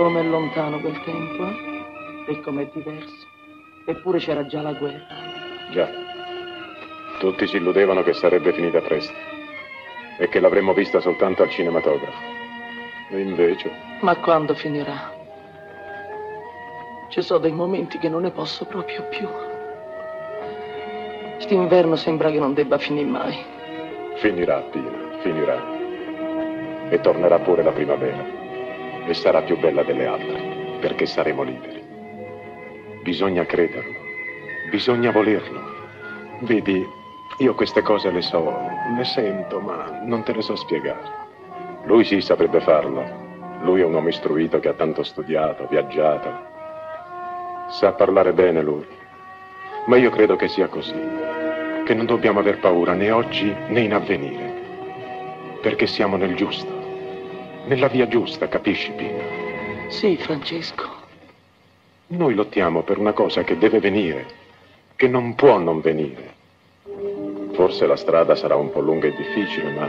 Come è lontano quel tempo, eh? E com'è diverso. Eppure c'era già la guerra. Già. Tutti si illudevano che sarebbe finita presto e che l'avremmo vista soltanto al cinematografo. E invece... Ma quando finirà? Ci sono dei momenti che non ne posso proprio più. St'inverno sembra che non debba finire mai. Finirà, Pina, finirà. E tornerà pure la primavera. E sarà più bella delle altre, perché saremo liberi. Bisogna crederlo. Bisogna volerlo. Vedi, io queste cose le so, le sento, ma non te le so spiegare. Lui sì saprebbe farlo. Lui è un uomo istruito che ha tanto studiato, viaggiato. Sa parlare bene lui. Ma io credo che sia così. Che non dobbiamo aver paura né oggi né in avvenire. Perché siamo nel giusto. Nella via giusta, capisci, Pina? Sì, Francesco. Noi lottiamo per una cosa che deve venire, che non può non venire. Forse la strada sarà un po' lunga e difficile, ma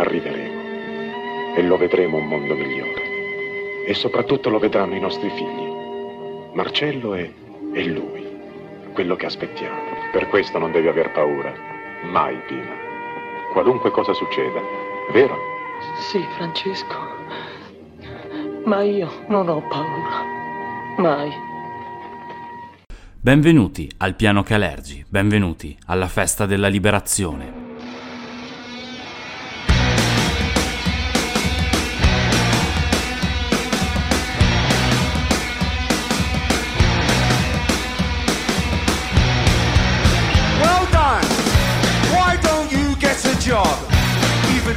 arriveremo. E lo vedremo un mondo migliore. E soprattutto lo vedranno i nostri figli. Marcello è, è lui, quello che aspettiamo. Per questo non devi aver paura. Mai, Pina. Qualunque cosa succeda. Vero? Sì, Francesco. Ma io non ho paura. Mai. Benvenuti al Piano Calergi, benvenuti alla festa della liberazione.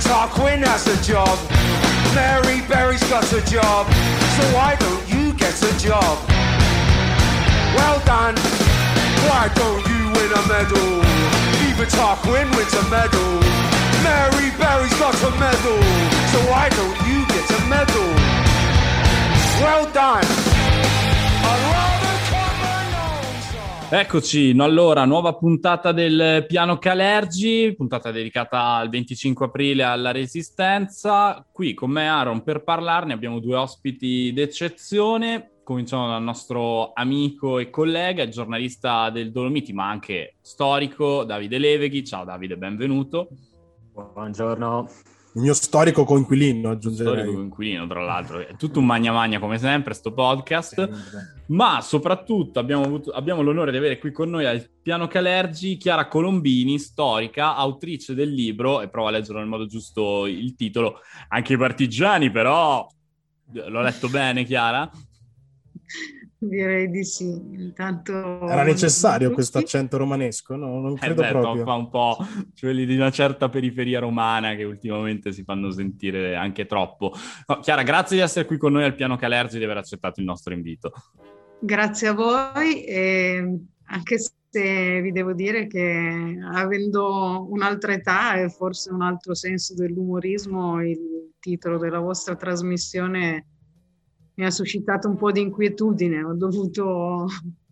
Tarquin has a job. Mary Berry's got a job. So why don't you get a job? Well done. Why don't you win a medal? Even Tarquin wins a medal. Mary Berry's got a medal. So why don't you get a medal? Well done. Eccoci, no, allora, nuova puntata del Piano Calergi, puntata dedicata al 25 aprile alla Resistenza. Qui con me Aaron per parlarne abbiamo due ospiti d'eccezione. Cominciamo dal nostro amico e collega, giornalista del Dolomiti, ma anche storico, Davide Leveghi. Ciao Davide, benvenuto. Buongiorno. Il mio storico coinquilino, aggiungerei. Storico inquilino, tra l'altro. È tutto un magna magna come sempre, sto podcast. Sempre. Ma soprattutto abbiamo, avuto- abbiamo l'onore di avere qui con noi al piano Calergi Chiara Colombini, storica, autrice del libro, e provo a leggerlo nel modo giusto il titolo, anche i partigiani però, l'ho letto bene Chiara? Direi di sì. Intanto Era necessario questo accento romanesco? No, non Eh credo beh, proprio. fa un po' quelli di una certa periferia romana che ultimamente si fanno sentire anche troppo. No, Chiara, grazie di essere qui con noi al piano Calergi e di aver accettato il nostro invito. Grazie a voi, e anche se vi devo dire che avendo un'altra età e forse un altro senso dell'umorismo, il titolo della vostra trasmissione mi ha suscitato un po' di inquietudine, ho dovuto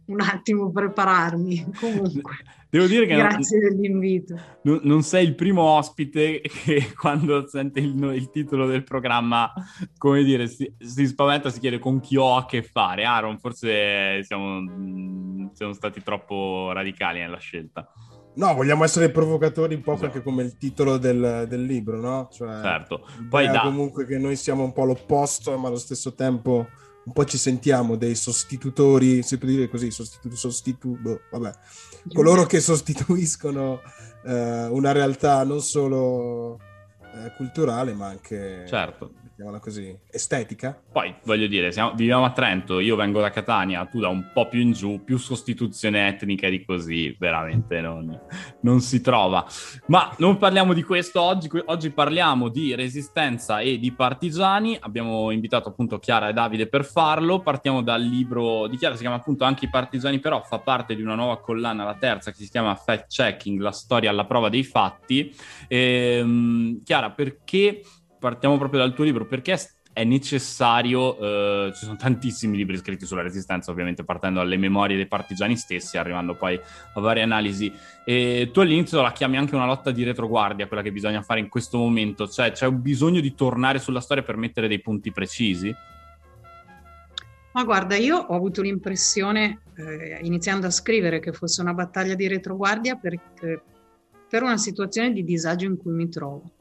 un attimo prepararmi. Comunque, Devo dire che non- grazie dell'invito. non, non sei il primo ospite che quando sente il, il titolo del programma, come dire, si, si spaventa, si chiede con chi ho a che fare. Aaron, forse siamo, mh, siamo stati troppo radicali nella scelta. No, vogliamo essere provocatori un po' Esatto. anche come il titolo del, del libro, no? Cioè, Certo. Poi da, comunque che noi siamo un po' l'opposto, ma allo stesso tempo un po' ci sentiamo dei sostitutori, si può dire così, sostitu, sostitu, boh, vabbè, coloro che sostituiscono eh, una realtà non solo eh, culturale, ma anche, certo. Mettiamola così, estetica. Poi voglio dire, siamo- viviamo a Trento, io vengo da Catania, tu da un po' più in giù, più sostituzione etnica di così, veramente non, non si trova. Ma non parliamo di questo oggi, oggi parliamo di resistenza e di partigiani. Abbiamo invitato appunto Chiara e Davide per farlo. Partiamo dal libro di Chiara, si chiama appunto Anche i partigiani, però fa parte di una nuova collana, la terza, che si chiama Fact Checking, la storia alla prova dei fatti. Ehm, Chiara, perché partiamo proprio dal tuo libro? Perché è necessario, eh, ci sono tantissimi libri scritti sulla resistenza, ovviamente partendo dalle memorie dei partigiani stessi, arrivando poi a varie analisi. E tu all'inizio la chiami anche una lotta di retroguardia, quella che bisogna fare in questo momento, cioè c'è un bisogno di tornare sulla storia per mettere dei punti precisi? Ma guarda, io ho avuto l'impressione, eh, iniziando a scrivere, che fosse una battaglia di retroguardia per, per una situazione di disagio in cui mi trovo.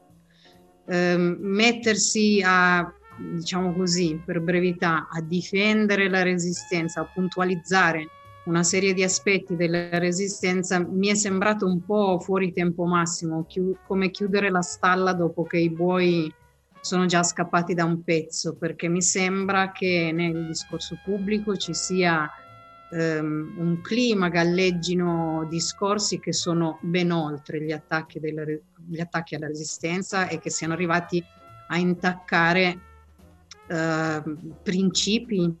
Eh, mettersi a, diciamo così, per brevità, a difendere la resistenza, a puntualizzare una serie di aspetti della resistenza mi è sembrato un po' fuori tempo massimo, chi- come chiudere la stalla dopo che i buoi sono già scappati da un pezzo, perché mi sembra che nel discorso pubblico ci sia um, un clima, galleggino discorsi che sono ben oltre gli attacchi, della, gli attacchi alla resistenza e che siano arrivati a intaccare uh, principi,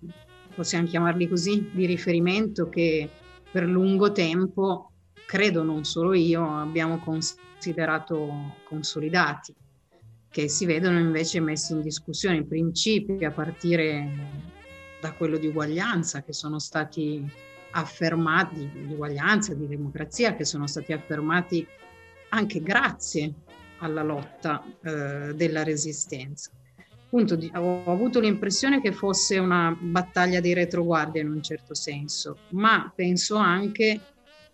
possiamo chiamarli così, di riferimento che per lungo tempo, credo non solo io, abbiamo considerato consolidati che si vedono invece messi in discussione principi a partire da quello di uguaglianza che sono stati affermati, di uguaglianza, di democrazia, che sono stati affermati anche grazie alla lotta eh, della resistenza. Appunto, ho avuto l'impressione che fosse una battaglia di retroguardia in un certo senso, ma penso anche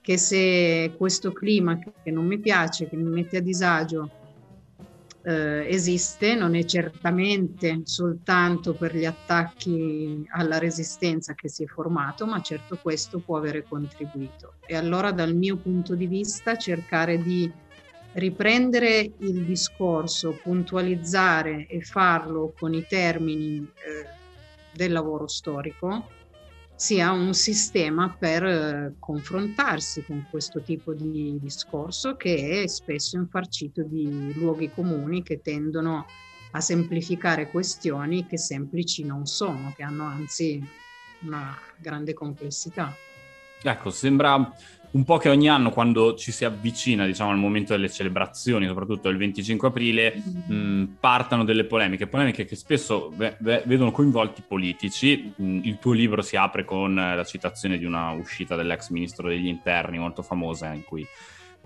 che se questo clima che non mi piace, che mi mette a disagio, eh, esiste non è certamente soltanto per gli attacchi alla resistenza che si è formato, ma certo questo può avere contribuito. E allora dal mio punto di vista cercare di riprendere il discorso, puntualizzare e farlo con i termini eh, del lavoro storico, sia un sistema per eh, confrontarsi con questo tipo di discorso che è spesso infarcito di luoghi comuni che tendono a semplificare questioni che semplici non sono, che hanno anzi una grande complessità. Ecco, sembra un po' che ogni anno quando ci si avvicina diciamo, al momento delle celebrazioni, soprattutto il 25 aprile, mh, mm, partano delle polemiche, polemiche che spesso ve- ve- vedono coinvolti politici. Mh, mm, il tuo libro si apre con la citazione di una uscita dell'ex ministro degli interni molto famosa in cui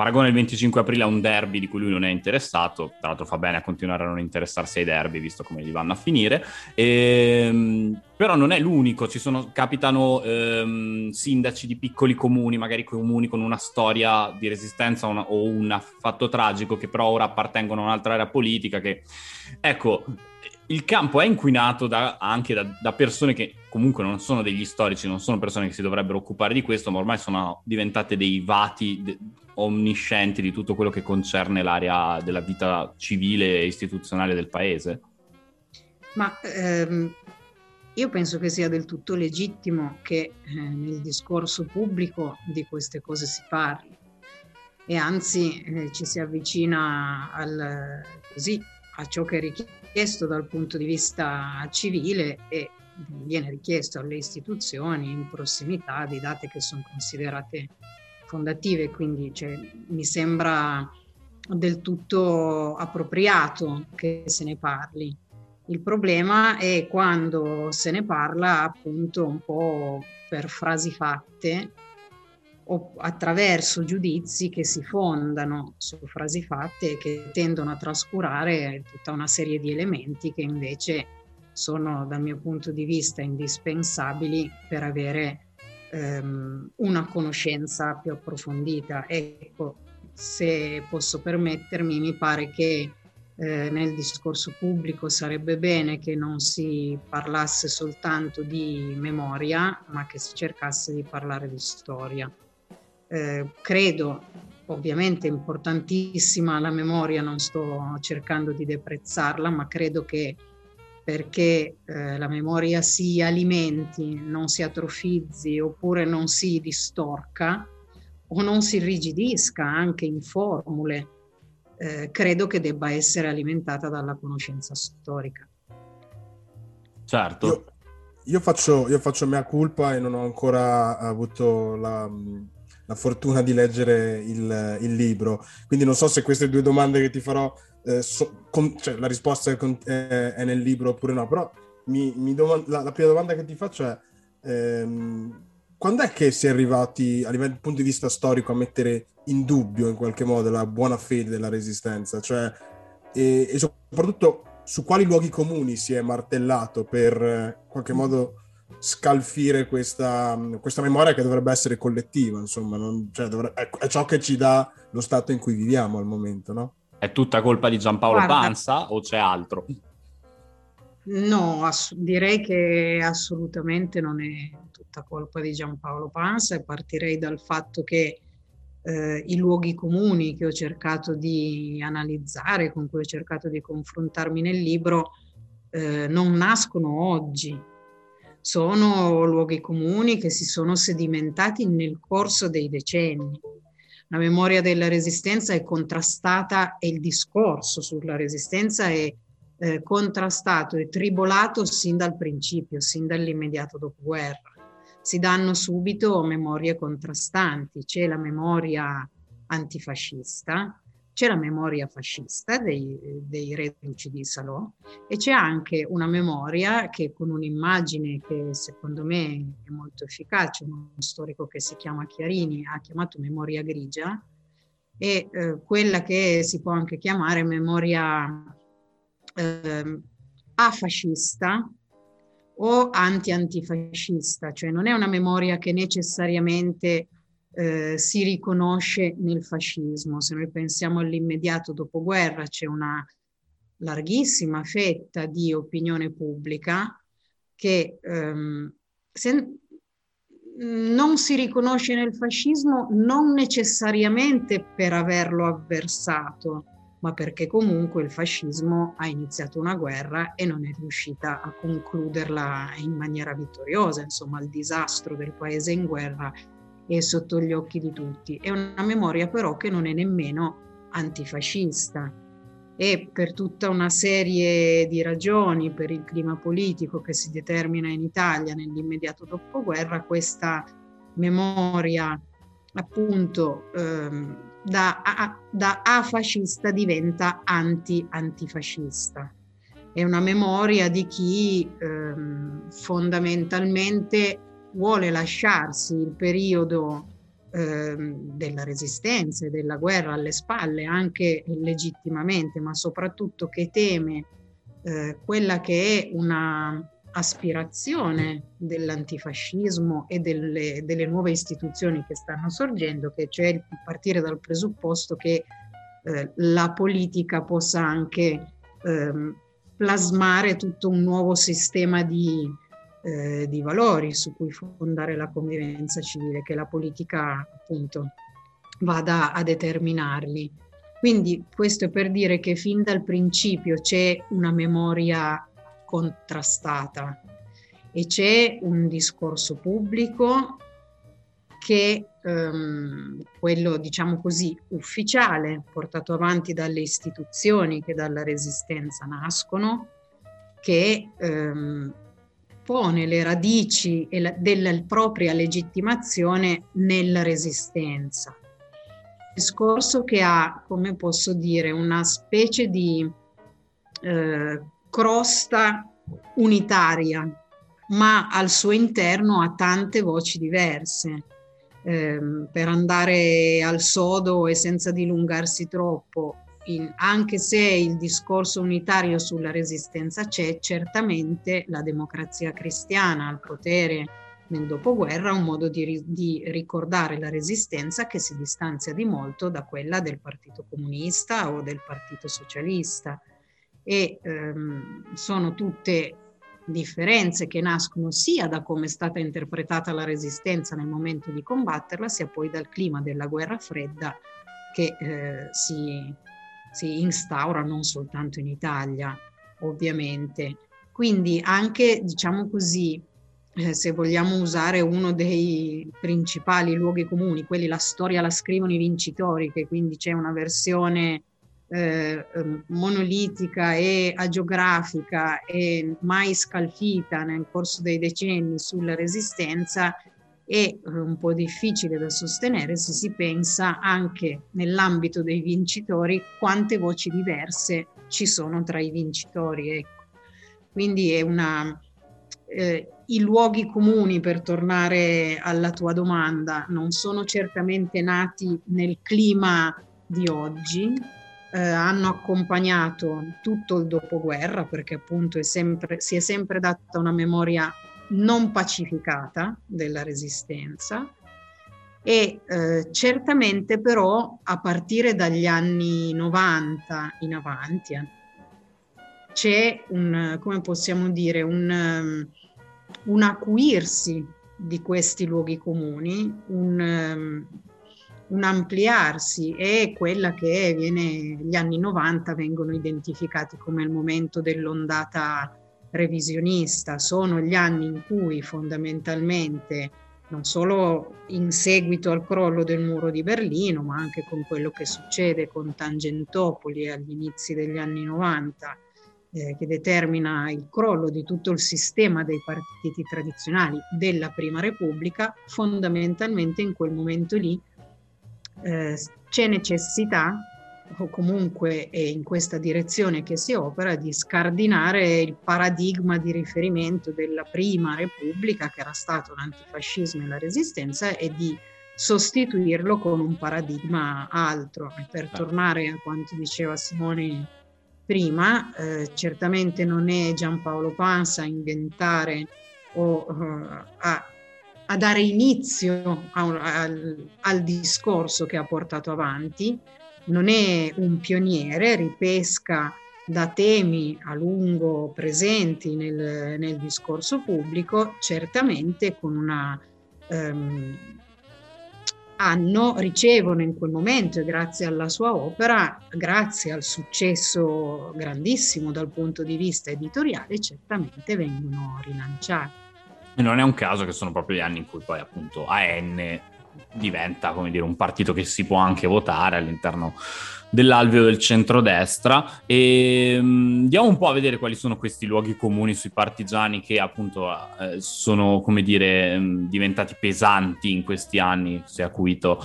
paragona il 25 aprile a un derby di cui lui non è interessato, tra l'altro fa bene a continuare a non interessarsi ai derby visto come gli vanno a finire, ehm, però non è l'unico, ci sono, capitano ehm, sindaci di piccoli comuni, magari comuni con una storia di resistenza una, o un fatto tragico che però ora appartengono a un'altra area politica che, ecco, il campo è inquinato da, anche da, da, persone che comunque non sono degli storici, non sono persone che si dovrebbero occupare di questo, ma ormai sono diventate dei vati de, onniscienti di tutto quello che concerne l'area della vita civile e istituzionale del paese? Ma ehm, io penso che sia del tutto legittimo che eh, nel discorso pubblico di queste cose si parli e anzi eh, ci si avvicina al, così, a ciò che è richiesto dal punto di vista civile e viene richiesto alle istituzioni in prossimità di date che sono considerate fondative, quindi cioè, mi sembra del tutto appropriato che se ne parli. Il problema è quando se ne parla appunto un po' per frasi fatte o attraverso giudizi che si fondano su frasi fatte e che tendono a trascurare tutta una serie di elementi che invece sono dal mio punto di vista indispensabili per avere ehm, una conoscenza più approfondita. Ecco, se posso permettermi, mi pare che eh, nel discorso pubblico sarebbe bene che non si parlasse soltanto di memoria, ma che si cercasse di parlare di storia. Eh, credo, ovviamente importantissima la memoria, non sto cercando di deprezzarla, ma credo che perché eh, la memoria si alimenti, non si atrofizzi oppure non si distorca o non si rigidisca anche in formule, eh, credo che debba essere alimentata dalla conoscenza storica. Certo. Io, io, faccio, io faccio mea culpa e non ho ancora avuto la, la fortuna di leggere il, il libro, quindi non so se queste due domande che ti farò eh, so, con, cioè, la risposta è, con, è, è, nel libro oppure no, però mi, mi domand- la, la, prima domanda che ti faccio è ehm, quando è che si è arrivati a livello punto di vista storico a mettere in dubbio in qualche modo la buona fede della resistenza? Cioè, e, e soprattutto su quali luoghi comuni si è martellato per eh, in qualche modo scalfire questa, questa memoria che dovrebbe essere collettiva, insomma, non, cioè dovrebbe, è, è, ciò che ci dà lo stato in cui viviamo al momento, no? È tutta colpa di Giampaolo Guarda, Panza o c'è altro? No, ass- direi che assolutamente non è tutta colpa di Giampaolo Panza e partirei dal fatto che eh, i luoghi comuni che ho cercato di analizzare, con cui ho cercato di confrontarmi nel libro, eh, non nascono oggi, sono luoghi comuni che si sono sedimentati nel corso dei decenni. La memoria della resistenza è contrastata e il discorso sulla resistenza è eh, contrastato e tribolato sin dal principio, sin dall'immediato dopoguerra. Si danno subito memorie contrastanti, c'è la memoria antifascista, c'è la memoria fascista dei, dei reduci di Salò e c'è anche una memoria che con un'immagine che secondo me è molto efficace, uno storico che si chiama Chiarini ha chiamato memoria grigia, e eh, quella che si può anche chiamare memoria eh, afascista o anti-antifascista, cioè non è una memoria che necessariamente eh, si riconosce nel fascismo. Se noi pensiamo all'immediato dopoguerra c'è una larghissima fetta di opinione pubblica che ehm, se non si riconosce nel fascismo non necessariamente per averlo avversato, ma perché comunque il fascismo ha iniziato una guerra e non è riuscita a concluderla in maniera vittoriosa. Insomma, il disastro del paese in guerra è sotto gli occhi di tutti. È una memoria però che non è nemmeno antifascista e per tutta una serie di ragioni, per il clima politico che si determina in Italia nell'immediato dopoguerra, questa memoria appunto ehm, da, a, da afascista diventa anti-antifascista. È una memoria di chi ehm, fondamentalmente vuole lasciarsi il periodo eh, della resistenza e della guerra alle spalle, anche legittimamente, ma soprattutto che teme eh, quella che è una aspirazione dell'antifascismo e delle, delle, nuove istituzioni che stanno sorgendo, che cioè partire dal presupposto che eh, la politica possa anche ehm, plasmare tutto un nuovo sistema di eh, di valori su cui fondare la convivenza civile, che la politica appunto vada a determinarli. Quindi questo è per dire che fin dal principio c'è una memoria contrastata e c'è un discorso pubblico che ehm, quello diciamo così ufficiale portato avanti dalle istituzioni che dalla resistenza nascono che ehm, pone le radici della propria legittimazione nella resistenza. Discorso che ha, come posso dire, una specie di eh, crosta unitaria, ma al suo interno ha tante voci diverse. Eh, per andare al sodo e senza dilungarsi troppo, in, anche se il discorso unitario sulla resistenza c'è, certamente la democrazia cristiana al potere nel dopoguerra un modo di, di, ricordare la resistenza che si distanzia di molto da quella del Partito Comunista o del Partito Socialista. E ehm, sono tutte differenze che nascono sia da come è stata interpretata la resistenza nel momento di combatterla, sia poi dal clima della guerra fredda che eh, si si instaura non soltanto in Italia, ovviamente. Quindi anche, diciamo così, eh, se vogliamo usare uno dei principali luoghi comuni, quelli la storia la scrivono i vincitori, che quindi c'è una versione eh, ehm, monolitica e agiografica e mai scalfita nel corso dei decenni sulla resistenza, è eh, un po' difficile da sostenere se si pensa anche nell'ambito dei vincitori quante voci diverse ci sono tra i vincitori. Ecco. Quindi è una, eh, i luoghi comuni, per tornare alla tua domanda, non sono certamente nati nel clima di oggi, eh, hanno accompagnato tutto il dopoguerra perché appunto è sempre, si è sempre data una memoria non pacificata della resistenza e eh, certamente però a partire dagli anni 90 in avanti eh, c'è un, come possiamo dire, un, um, un acuirsi di questi luoghi comuni, un, um, un ampliarsi e quella che viene, gli anni 90 vengono identificati come il momento dell'ondata revisionista, sono gli anni in cui fondamentalmente non solo in seguito al crollo del muro di Berlino, ma anche con quello che succede con Tangentopoli agli inizi degli anni 90, eh, che determina il crollo di tutto il sistema dei partiti tradizionali della Prima Repubblica, fondamentalmente in quel momento lì eh, c'è necessità o comunque è in questa direzione che si opera di scardinare il paradigma di riferimento della prima repubblica che era stato l'antifascismo e la resistenza e di sostituirlo con un paradigma altro. E per tornare a quanto diceva Simone prima, eh, certamente non è Giampaolo Pansa a inventare o uh, a, a, dare inizio a, al, al discorso che ha portato avanti, non è un pioniere, ripesca da temi a lungo presenti nel, nel discorso pubblico, certamente con una... Um, hanno, ricevono in quel momento e grazie alla sua opera, grazie al successo grandissimo dal punto di vista editoriale, certamente vengono rilanciati. E non è un caso che sono proprio gli anni in cui poi appunto AN diventa come dire un partito che si può anche votare all'interno dell'alveo del centrodestra. E um, andiamo un po' a vedere quali sono questi luoghi comuni sui partigiani che appunto eh, sono come dire um, diventati pesanti in questi anni si è acuito.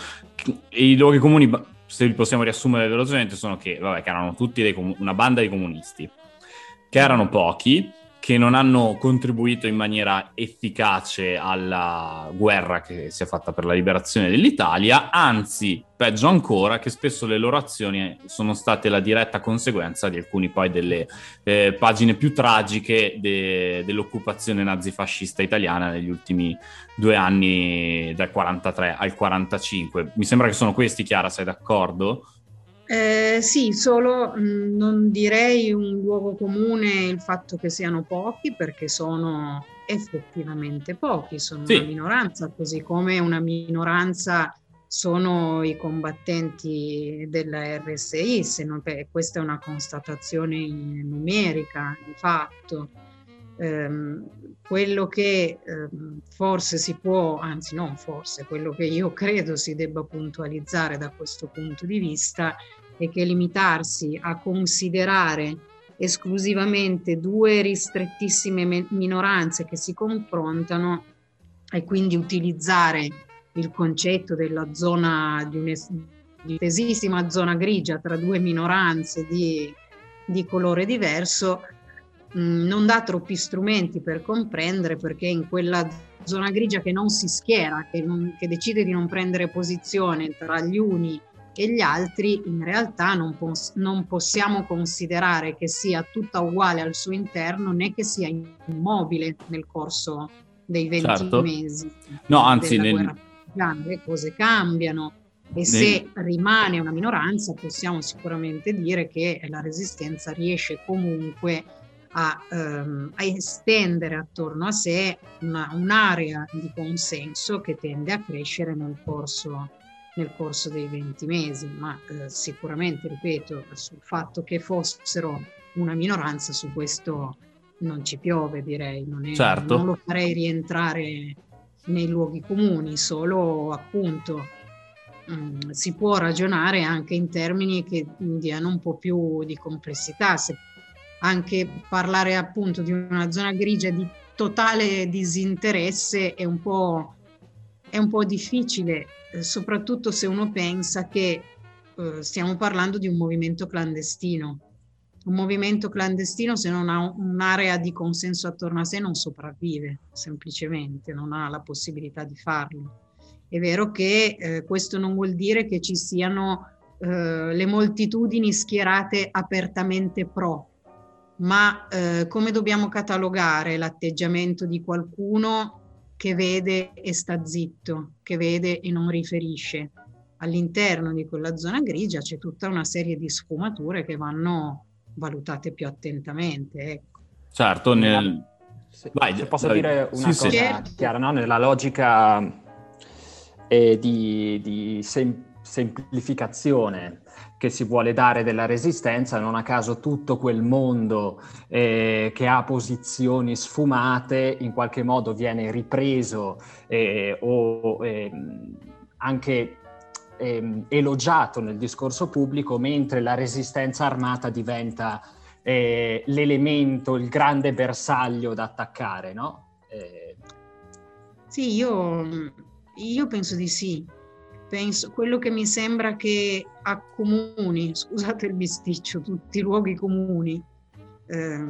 E i luoghi comuni se li possiamo riassumere velocemente sono che, vabbè, che erano tutti com- una banda di comunisti che erano pochi che non hanno contribuito in maniera efficace alla guerra che si è fatta per la liberazione dell'Italia, anzi, peggio ancora, che spesso le loro azioni sono state la diretta conseguenza di alcune poi delle eh, pagine più tragiche de- dell'occupazione nazifascista italiana negli ultimi due anni, dal 43 al 45. Mi sembra che sono questi, Chiara, sei d'accordo? Eh, sì, solo mh, mm, non direi un luogo comune il fatto che siano pochi, perché sono effettivamente pochi, sono sì. una minoranza, così come una minoranza sono i combattenti della RSI, se non, questa è una constatazione numerica di fatto. Eh, quello che eh, forse si può, anzi non forse, quello che io credo si debba puntualizzare da questo punto di vista è che limitarsi a considerare esclusivamente due ristrettissime minoranze che si confrontano e quindi utilizzare il concetto della zona di un'estesissima zona grigia tra due minoranze di, di colore diverso mh, non dà troppi strumenti per comprendere perché in quella zona grigia che non si schiera, che, non, che decide di non prendere posizione tra gli uni e gli altri, in realtà non, pos- non possiamo considerare che sia tutta uguale al suo interno né che sia immobile nel corso dei 20 certo. mesi. No, anzi, nel... le cose cambiano e se rimane una minoranza possiamo sicuramente dire che la resistenza riesce comunque a, ehm, a estendere attorno a sé una, un'area di consenso che tende a crescere nel corso, nel corso dei 20 mesi, ma eh, sicuramente, ripeto, sul fatto che fossero una minoranza, su questo non ci piove, direi, non, è, certo. non lo farei rientrare nei luoghi comuni, solo appunto mh, mm, si può ragionare anche in termini che diano un po' più di complessità, se anche parlare appunto di una zona grigia di totale disinteresse è un po', è un po difficile, eh, soprattutto se uno pensa che eh, stiamo parlando di un movimento clandestino. Un movimento clandestino se non ha un'area di consenso attorno a sé non sopravvive, semplicemente, non ha la possibilità di farlo. È vero che eh, questo non vuol dire che ci siano eh, le moltitudini schierate apertamente pro, ma eh, come dobbiamo catalogare l'atteggiamento di qualcuno che vede e sta zitto, che vede e non riferisce? All'interno di quella zona grigia c'è tutta una serie di sfumature che vanno valutate più attentamente. Ecco. Certo, nel... se, Vai, se posso vai. dire una sì, cosa sì. chiara, no? nella logica eh, di, di sem- semplificazione che si vuole dare della resistenza, non a caso tutto quel mondo eh, che ha posizioni sfumate in qualche modo viene ripreso eh, o eh, anche ehm, elogiato nel discorso pubblico, mentre la resistenza armata diventa eh, l'elemento, il grande bersaglio da attaccare, no? Eh... Sì, io, io penso di sì. Penso, quello che mi sembra che accomuni, scusate il bisticcio, tutti i luoghi comuni eh,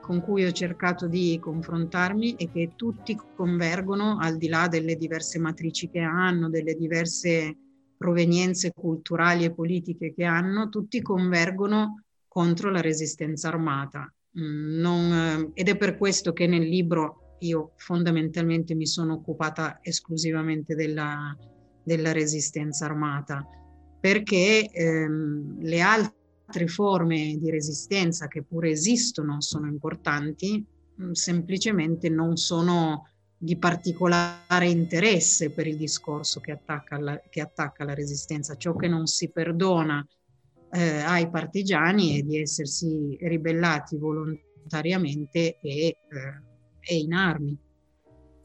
con cui ho cercato di confrontarmi e che tutti convergono al di là delle diverse matrici che hanno, delle diverse provenienze culturali e politiche che hanno, tutti convergono contro la resistenza armata. Mm, non, ed è per questo che nel libro io fondamentalmente mi sono occupata esclusivamente della, della resistenza armata, perché ehm, le altre forme di resistenza che pure esistono, sono importanti, mm, semplicemente non sono di particolare interesse per il discorso che attacca la, che attacca la resistenza. Ciò che non si perdona eh, ai partigiani è di essersi ribellati volontariamente e, eh, e in armi.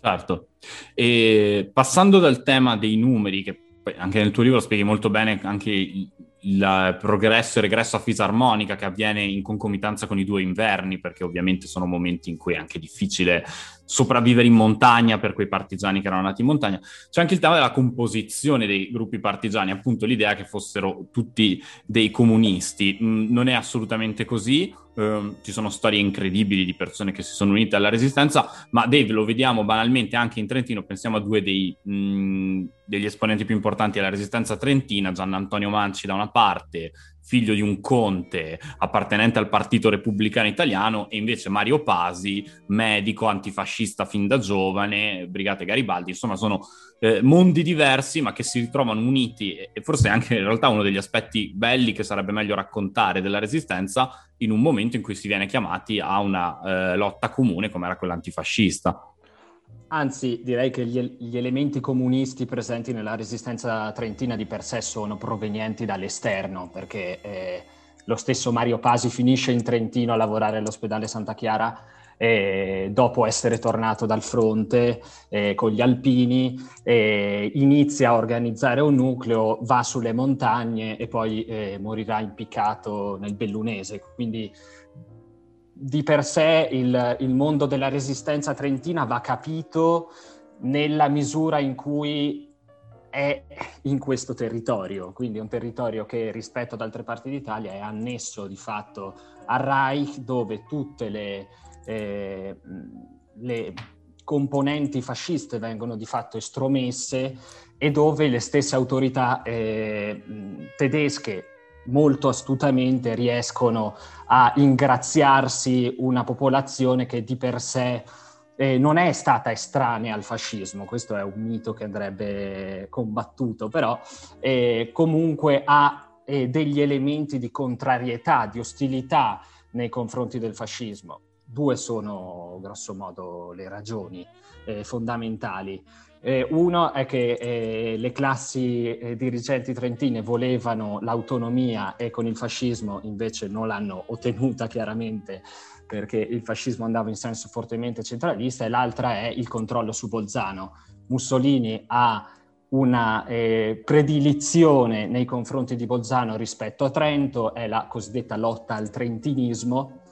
Certo. E passando dal tema dei numeri, che anche nel tuo libro spieghi molto bene anche il progresso e regresso a fisarmonica che avviene in concomitanza con i due inverni, perché ovviamente sono momenti in cui è anche difficile sopravvivere in montagna per quei partigiani che erano nati in montagna. C'è anche il tema della composizione dei gruppi partigiani, appunto l'idea che fossero tutti dei comunisti. Mm, non è assolutamente così, Uh, ci sono storie incredibili di persone che si sono unite alla resistenza, ma Dave lo vediamo banalmente anche in Trentino, pensiamo a due dei, mh, mm, degli esponenti più importanti della resistenza trentina, Gian Antonio Manci da una parte, figlio di un conte appartenente al Partito Repubblicano Italiano, e invece Mario Pasi, medico antifascista fin da giovane, Brigate Garibaldi, insomma sono eh, mondi diversi ma che si ritrovano uniti e forse anche in realtà uno degli aspetti belli che sarebbe meglio raccontare della resistenza in un momento in cui si viene chiamati a una eh, lotta comune come era quella antifascista. Anzi, direi che gli, gli, elementi comunisti presenti nella resistenza trentina di per sé sono provenienti dall'esterno, perché eh, lo stesso Mario Pasi finisce in Trentino a lavorare all'ospedale Santa Chiara eh, dopo essere tornato dal fronte eh, con gli alpini, eh, inizia a organizzare un nucleo, va sulle montagne e poi eh, morirà impiccato nel Bellunese. Quindi di per sé il, il mondo della resistenza trentina va capito nella misura in cui è in questo territorio, quindi un territorio che rispetto ad altre parti d'Italia è annesso di fatto al Reich, dove tutte le, eh, le componenti fasciste vengono di fatto estromesse e dove le stesse autorità eh, tedesche molto astutamente riescono a ingraziarsi una popolazione che di per sé eh, non è stata estranea al fascismo, questo è un mito che andrebbe combattuto, però eh, comunque ha eh, degli elementi di contrarietà, di ostilità nei confronti del fascismo. Due sono grosso modo le ragioni eh, fondamentali. Eh, uno è che eh, le classi eh, dirigenti trentine volevano l'autonomia e con il fascismo invece non l'hanno ottenuta chiaramente perché il fascismo andava in senso fortemente centralista e l'altra è il controllo su Bolzano. Mussolini ha una eh, predilizione nei confronti di Bolzano rispetto a Trento, è la cosiddetta lotta al trentinismo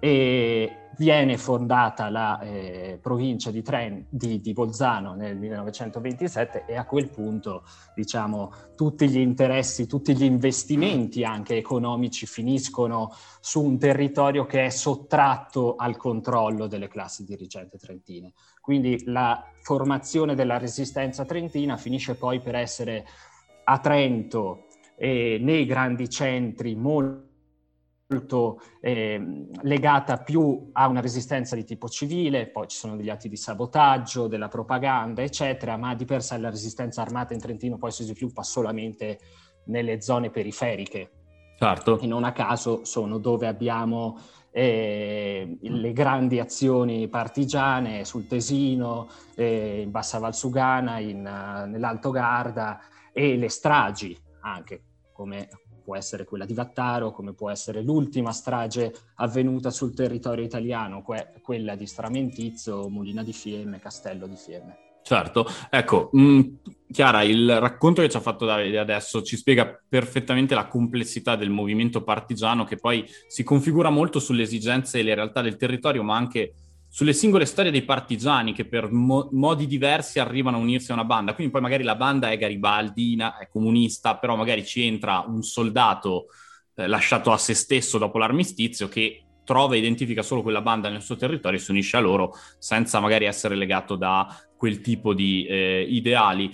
e viene fondata la eh, provincia di, Tren, di, di, Bolzano nel 1927 e a quel punto diciamo tutti gli interessi, tutti gli investimenti anche economici finiscono su un territorio che è sottratto al controllo delle classi dirigenti trentine. Quindi la formazione della resistenza trentina finisce poi per essere a Trento e nei grandi centri molto molto eh, legata più a una resistenza di tipo civile, poi ci sono degli atti di sabotaggio, della propaganda, eccetera, ma di per sé la resistenza armata in Trentino poi si sviluppa solamente nelle zone periferiche. Certo. E non a caso sono dove abbiamo eh, le grandi azioni partigiane sul Tesino, eh, in Bassa Valsugana, in, uh, nell'Alto Garda e le stragi anche, come può essere quella di Vattaro, come può essere l'ultima strage avvenuta sul territorio italiano, que- quella di Stramentizzo, Mulina di Fiemme, Castello di Fiemme. Certo, ecco, mh, Chiara, il racconto che ci ha fatto Davide adesso ci spiega perfettamente la complessità del movimento partigiano che poi si configura molto sulle esigenze e le realtà del territorio, ma anche sulle singole storie dei partigiani che per mo- modi diversi arrivano a unirsi a una banda. Quindi poi magari la banda è garibaldina, è comunista, però magari ci entra un soldato eh, lasciato a se stesso dopo l'armistizio che trova e identifica solo quella banda nel suo territorio e si unisce a loro senza magari essere legato da quel tipo di eh, ideali.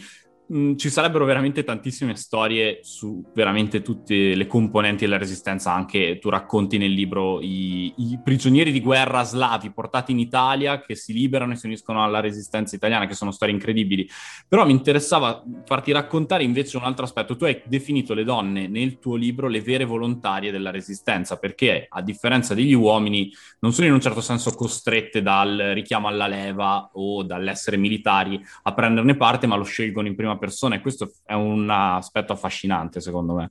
Mm, ci sarebbero veramente tantissime storie su veramente tutte le componenti della resistenza, anche tu racconti nel libro i, i, prigionieri di guerra slavi portati in Italia che si liberano e si uniscono alla resistenza italiana, che sono storie incredibili. Però mi interessava farti raccontare invece un altro aspetto. Tu hai definito le donne nel tuo libro le vere volontarie della resistenza, perché a differenza degli uomini non sono in un certo senso costrette dal richiamo alla leva o dall'essere militari a prenderne parte, ma lo scelgono in prima persona e questo è un aspetto affascinante secondo me.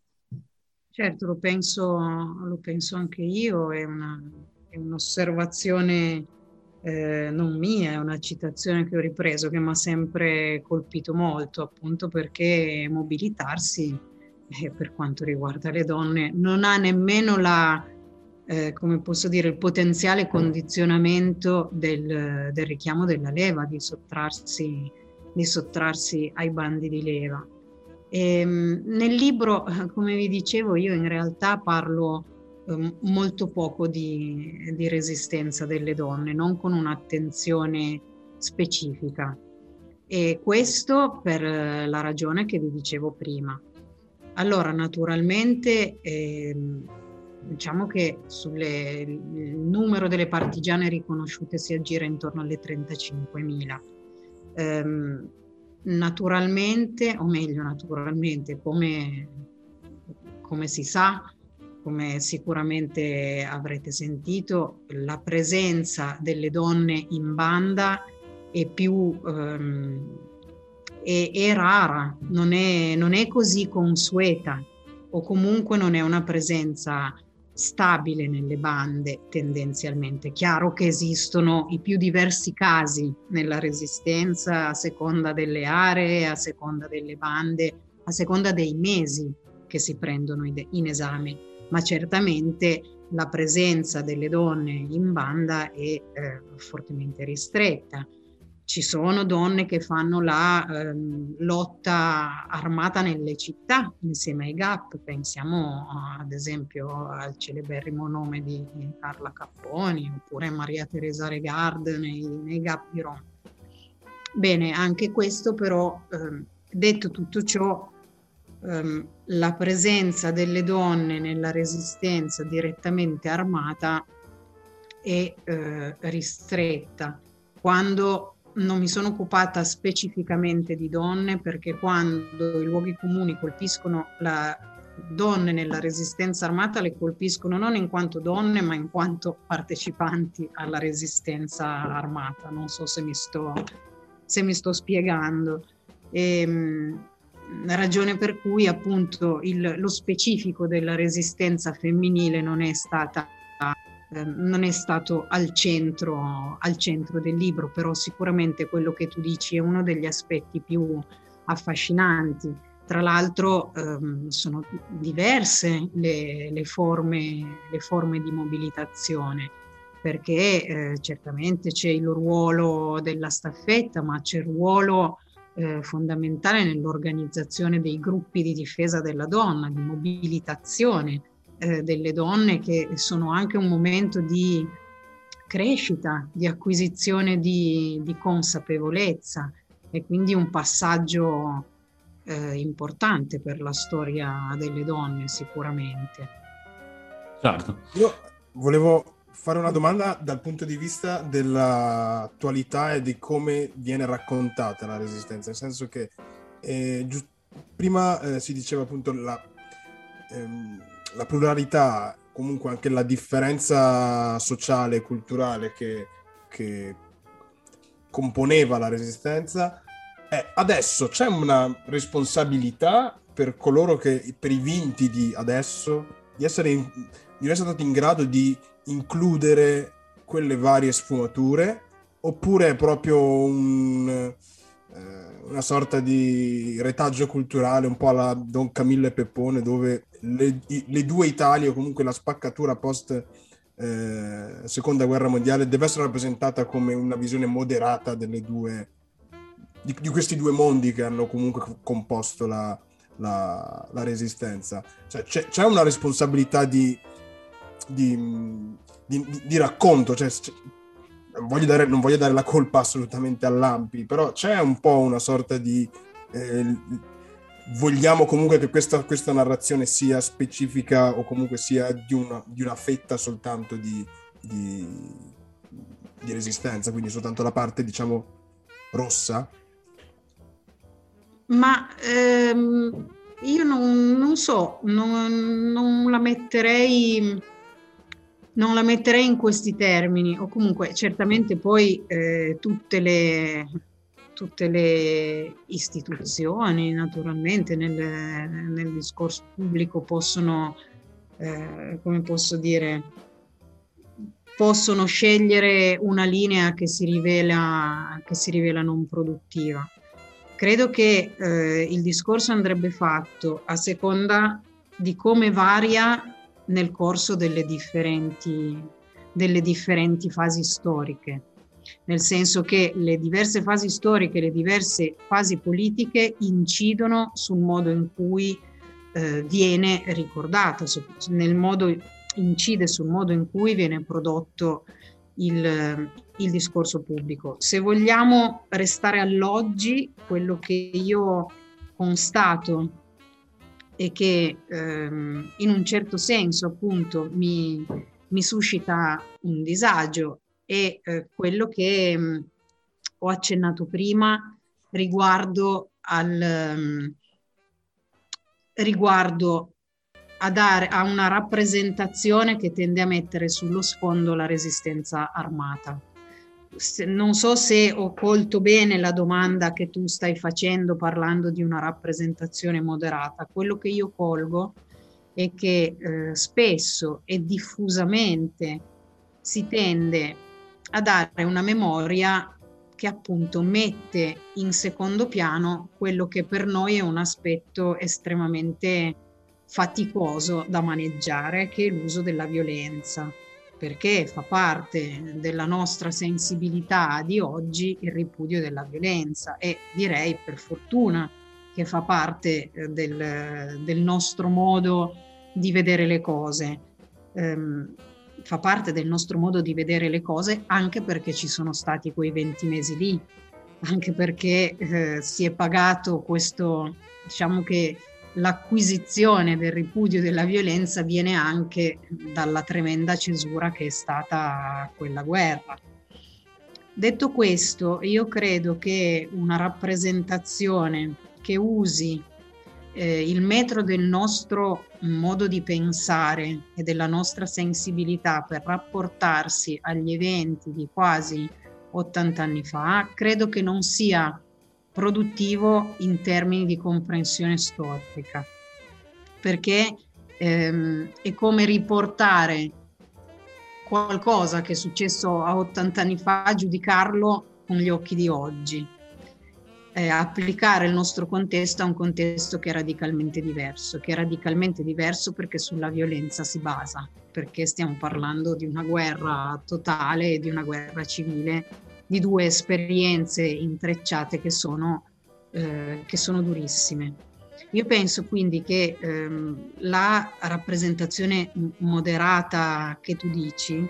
Certo, lo penso, lo penso anche io, è, una, è un'osservazione eh, non mia, è una citazione che ho ripreso che mi ha sempre colpito molto, appunto perché mobilitarsi eh, per quanto riguarda le donne non ha nemmeno la, eh, come posso dire, il potenziale condizionamento del, del richiamo della leva, di sottrarsi di sottrarsi ai bandi di leva. E, ehm, nel libro, come vi dicevo, io in realtà parlo eh, molto poco di, di, resistenza delle donne, non con un'attenzione specifica. E questo per eh, la ragione che vi dicevo prima. Allora, naturalmente, eh, diciamo che sulle, il numero delle partigiane riconosciute si aggira intorno alle 35.000 ehm, naturalmente, o meglio naturalmente, come, come si sa, come sicuramente avrete sentito, la presenza delle donne in banda è più ehm, è, è, rara, non è, non è così consueta o comunque non è una presenza stabile nelle bande tendenzialmente. Chiaro che esistono i più diversi casi nella resistenza a seconda delle aree, a seconda delle bande, a seconda dei mesi che si prendono in esame, ma certamente la presenza delle donne in banda è eh, fortemente ristretta. Ci sono donne che fanno la ehm, lotta armata nelle città insieme ai GAP, pensiamo ad esempio al celeberrimo nome di Carla Capponi oppure Maria Teresa Regard nei, nei GAP di Roma. Bene, anche questo però, ehm, detto tutto ciò, ehm, la presenza delle donne nella resistenza direttamente armata è eh, ristretta. Quando non mi sono occupata specificamente di donne perché quando i luoghi comuni colpiscono le donne nella resistenza armata le colpiscono non in quanto donne ma in quanto partecipanti alla resistenza armata. Non so se mi sto, se mi sto spiegando. E, ehm, la ragione per cui appunto il, lo specifico della resistenza femminile non è stata Ehm, non è stato al centro, al centro del libro, però sicuramente quello che tu dici è uno degli aspetti più affascinanti. Tra l'altro ehm, sono diverse le, le, forme, le, forme, di mobilitazione, perché eh, certamente c'è il ruolo della staffetta, ma c'è il ruolo eh, fondamentale nell'organizzazione dei gruppi di difesa della donna, di mobilitazione eh, delle donne che sono anche un momento di crescita, di acquisizione di, di consapevolezza e quindi un passaggio eh, importante per la storia delle donne sicuramente. Certo. Io volevo fare una domanda dal punto di vista dell'attualità e di come viene raccontata la resistenza, nel senso che eh, giu- prima eh, si diceva appunto la, ehm, la pluralità, comunque anche la differenza sociale e culturale che, che componeva la resistenza. Eh, adesso c'è una responsabilità per coloro che, per i vinti di adesso, di essere, in, di essere stati in grado di includere quelle varie sfumature, oppure è proprio un, eh, una sorta di retaggio culturale un po' alla Don Camillo e Peppone, dove le, le due Italie, o comunque la spaccatura post eh, seconda guerra mondiale, deve essere rappresentata come una visione moderata delle due, di, di questi due mondi che hanno comunque composto la, la, la resistenza. Cioè, c'è, c'è, una responsabilità di, di, di, racconto, cioè, voglio dare, non, voglio dare, la colpa assolutamente all'Ampi, però c'è un po' una sorta di... Eh, vogliamo comunque che questa, questa, narrazione sia specifica o comunque sia di una, di una fetta soltanto di, di, di, resistenza, quindi soltanto la parte, diciamo, rossa? Ma ehm, io non, non so, non, non, la metterei, non la metterei in questi termini, o comunque certamente poi eh, tutte le tutte le istituzioni naturalmente nel, nel discorso pubblico possono, eh, come posso dire, possono scegliere una linea che si rivela, che si rivela non produttiva. Credo che eh, il discorso andrebbe fatto a seconda di come varia nel corso delle differenti, delle differenti fasi storiche nel senso che le diverse fasi storiche, le diverse fasi politiche incidono sul modo in cui eh, viene ricordata, nel modo, incide sul modo in cui viene prodotto il, il discorso pubblico. Se vogliamo restare all'oggi, quello che io constato e che ehm, in un certo senso appunto mi, mi suscita un disagio e eh, quello che mh, mm, ho accennato prima riguardo al um, riguardo a dare a una rappresentazione che tende a mettere sullo sfondo la resistenza armata. Se, non so se ho colto bene la domanda che tu stai facendo parlando di una rappresentazione moderata. Quello che io colgo è che eh, spesso e diffusamente si tende a dare una memoria che appunto mette in secondo piano quello che per noi è un aspetto estremamente faticoso da maneggiare, che è l'uso della violenza, perché fa parte della nostra sensibilità di oggi il ripudio della violenza e direi per fortuna che fa parte eh, del, del nostro modo di vedere le cose. Um, fa parte del nostro modo di vedere le cose anche perché ci sono stati quei 20 mesi lì, anche perché eh, si è pagato questo, diciamo che l'acquisizione del ripudio della violenza viene anche dalla tremenda cesura che è stata quella guerra. Detto questo, io credo che una rappresentazione che usi eh, il metro del nostro modo di pensare e della nostra sensibilità per rapportarsi agli eventi di quasi 80 anni fa, credo che non sia produttivo in termini di comprensione storica, perché ehm, è come riportare qualcosa che è successo a 80 anni fa, giudicarlo con gli occhi di oggi eh, applicare il nostro contesto a un contesto che è radicalmente diverso, che è radicalmente diverso perché sulla violenza si basa, perché stiamo parlando di una guerra totale e di una guerra civile, di due esperienze intrecciate che sono, eh, che sono durissime. Io penso quindi che ehm, la rappresentazione moderata che tu dici,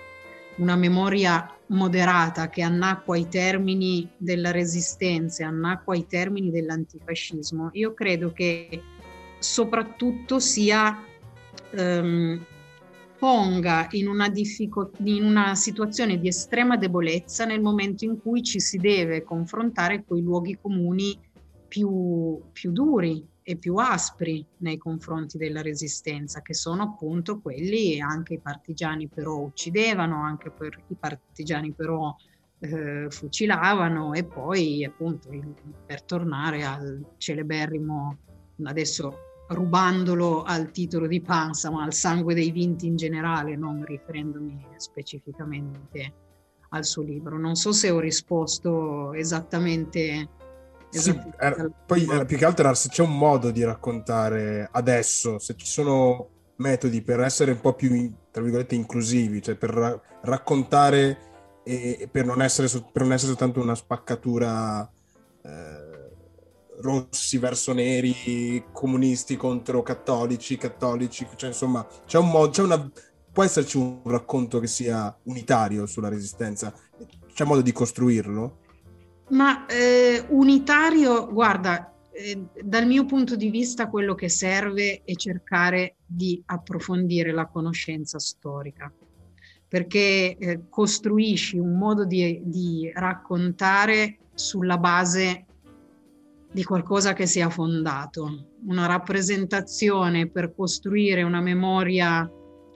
una memoria moderata che annacqua i termini della resistenza, annacqua i termini dell'antifascismo, io credo che soprattutto sia um, ponga in una, diffico- in una situazione di estrema debolezza nel momento in cui ci si deve confrontare con i luoghi comuni più, più duri e più aspri nei confronti della resistenza, che sono appunto quelli anche i partigiani però uccidevano, anche per, i partigiani però eh, fucilavano e poi appunto per tornare al celeberrimo adesso rubandolo al titolo di Panza, ma al sangue dei vinti in generale, non riferendomi specificamente al suo libro. Non so se ho risposto esattamente. Sì, era, poi era, più che altro era se c'è un modo di raccontare adesso, se ci sono metodi per essere un po' più, tra virgolette, inclusivi, cioè per ra- raccontare e per non, essere, per non essere soltanto una spaccatura eh, rossi verso neri, comunisti contro cattolici, cattolici, cioè insomma c'è un modo, c'è una, può esserci un racconto che sia unitario sulla resistenza, c'è modo di costruirlo? Ma eh, unitario, guarda, eh, dal mio punto di vista quello che serve è cercare di approfondire la conoscenza storica perché eh, costruisci un modo di, di raccontare sulla base di qualcosa che sia fondato, una rappresentazione per costruire una memoria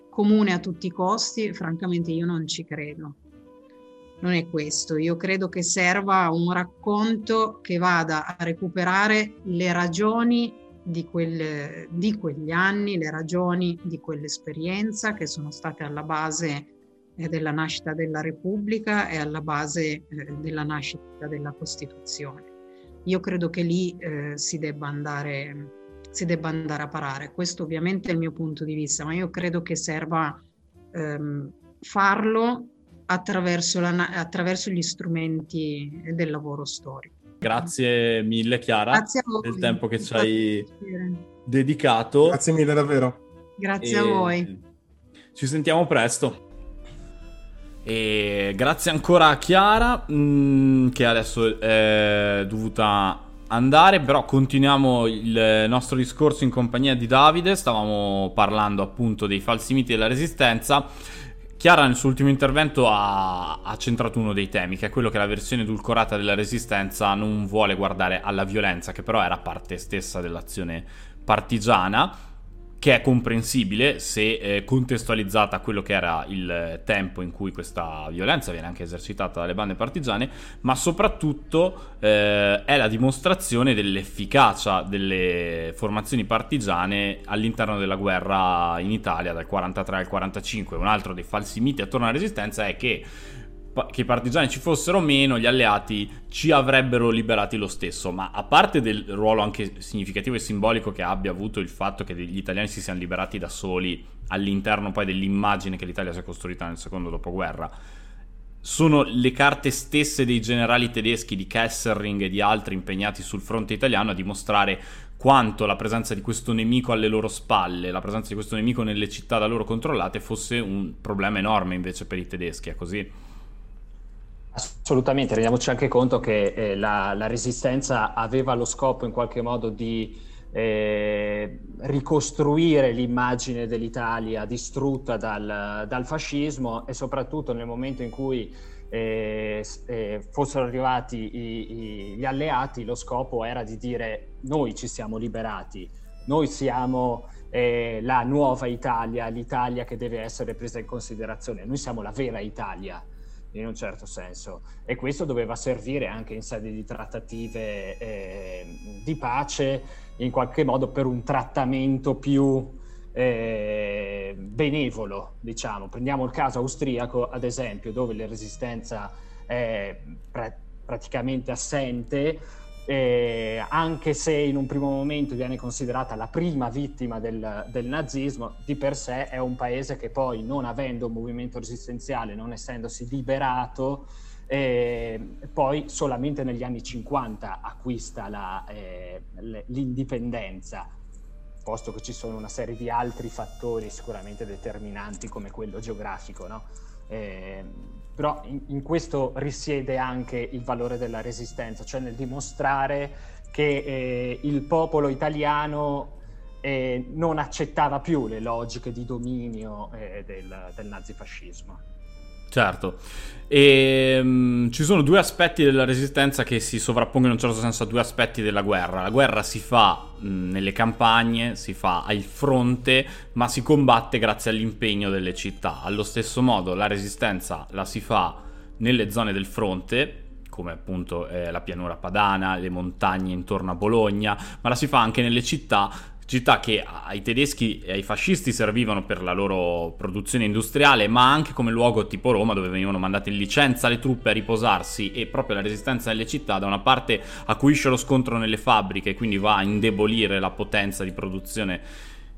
comune a tutti i costi, francamente io non ci credo. Non è questo, io credo che serva un racconto che vada a recuperare le ragioni di, quel, di quegli anni, le ragioni di quell'esperienza che sono state alla base eh, della nascita della Repubblica e alla base eh, della nascita della Costituzione io credo che lì eh, si, debba andare, si debba andare a parare. Questo ovviamente è il mio punto di vista, ma io credo che serva ehm, farlo attraverso, la, attraverso gli strumenti del lavoro storico. Grazie mille Chiara Grazie del tempo che ci hai dedicato. Grazie mille davvero. Grazie e a voi. Ci sentiamo presto. E grazie ancora a Chiara, mh, mm, che adesso è dovuta andare, però continuiamo il nostro discorso in compagnia di Davide. Stavamo parlando appunto dei falsi miti della resistenza. Chiara nel suo ultimo intervento ha, ha, centrato uno dei temi, che è quello che la versione edulcorata della resistenza non vuole guardare alla violenza, che però era parte stessa dell'azione partigiana che è comprensibile se eh, contestualizzata a quello che era il tempo in cui questa violenza viene anche esercitata dalle bande partigiane, ma soprattutto eh, è la dimostrazione dell'efficacia delle formazioni partigiane all'interno della guerra in Italia dal 43 al 45. Un altro dei falsi miti attorno alla resistenza è che che i partigiani ci fossero meno, gli alleati ci avrebbero liberati lo stesso, ma a parte del ruolo anche significativo e simbolico che abbia avuto il fatto che gli italiani si siano liberati da soli all'interno poi dell'immagine che l'Italia si è costruita nel secondo dopoguerra, sono le carte stesse dei generali tedeschi di Kesselring e di altri impegnati sul fronte italiano a dimostrare quanto la presenza di questo nemico alle loro spalle, la presenza di questo nemico nelle città da loro controllate fosse un problema enorme invece per i tedeschi, è così? Assolutamente, rendiamoci anche conto che eh, la, la, resistenza aveva lo scopo in qualche modo di eh, ricostruire l'immagine dell'Italia distrutta dal, dal, fascismo e soprattutto nel momento in cui eh, eh fossero arrivati i, i, gli alleati, lo scopo era di dire noi ci siamo liberati, noi siamo eh, la nuova Italia, l'Italia che deve essere presa in considerazione, noi siamo la vera Italia in un certo senso. E questo doveva servire anche in sede di trattative eh, di pace in qualche modo per un trattamento più eh, benevolo diciamo. Prendiamo il caso austriaco ad esempio dove la resistenza è pra- praticamente assente eh, anche se in un primo momento viene considerata la prima vittima del, del, nazismo, di per sé è un paese che poi, non avendo un movimento resistenziale, non essendosi liberato, eh, poi solamente negli anni 50 acquista la, eh, l'indipendenza, posto che ci sono una serie di altri fattori sicuramente determinanti come quello geografico, no? Però in, in, questo risiede anche il valore della resistenza, cioè nel dimostrare che eh, il popolo italiano eh, non accettava più le logiche di dominio eh, del, del nazifascismo. Certo, e, um, ci sono due aspetti della resistenza che si sovrappongono in un certo senso a due aspetti della guerra. La guerra si fa mh, nelle campagne, si fa al fronte, ma si combatte grazie all'impegno delle città. Allo stesso modo la resistenza la si fa nelle zone del fronte, come appunto eh, la pianura padana, le montagne intorno a Bologna, ma la si fa anche nelle città città che ai tedeschi e ai fascisti servivano per la loro produzione industriale, ma anche come luogo tipo Roma dove venivano mandate in licenza le truppe a riposarsi e proprio la resistenza nelle città da una parte acuisce lo scontro nelle fabbriche, quindi va a indebolire la potenza di produzione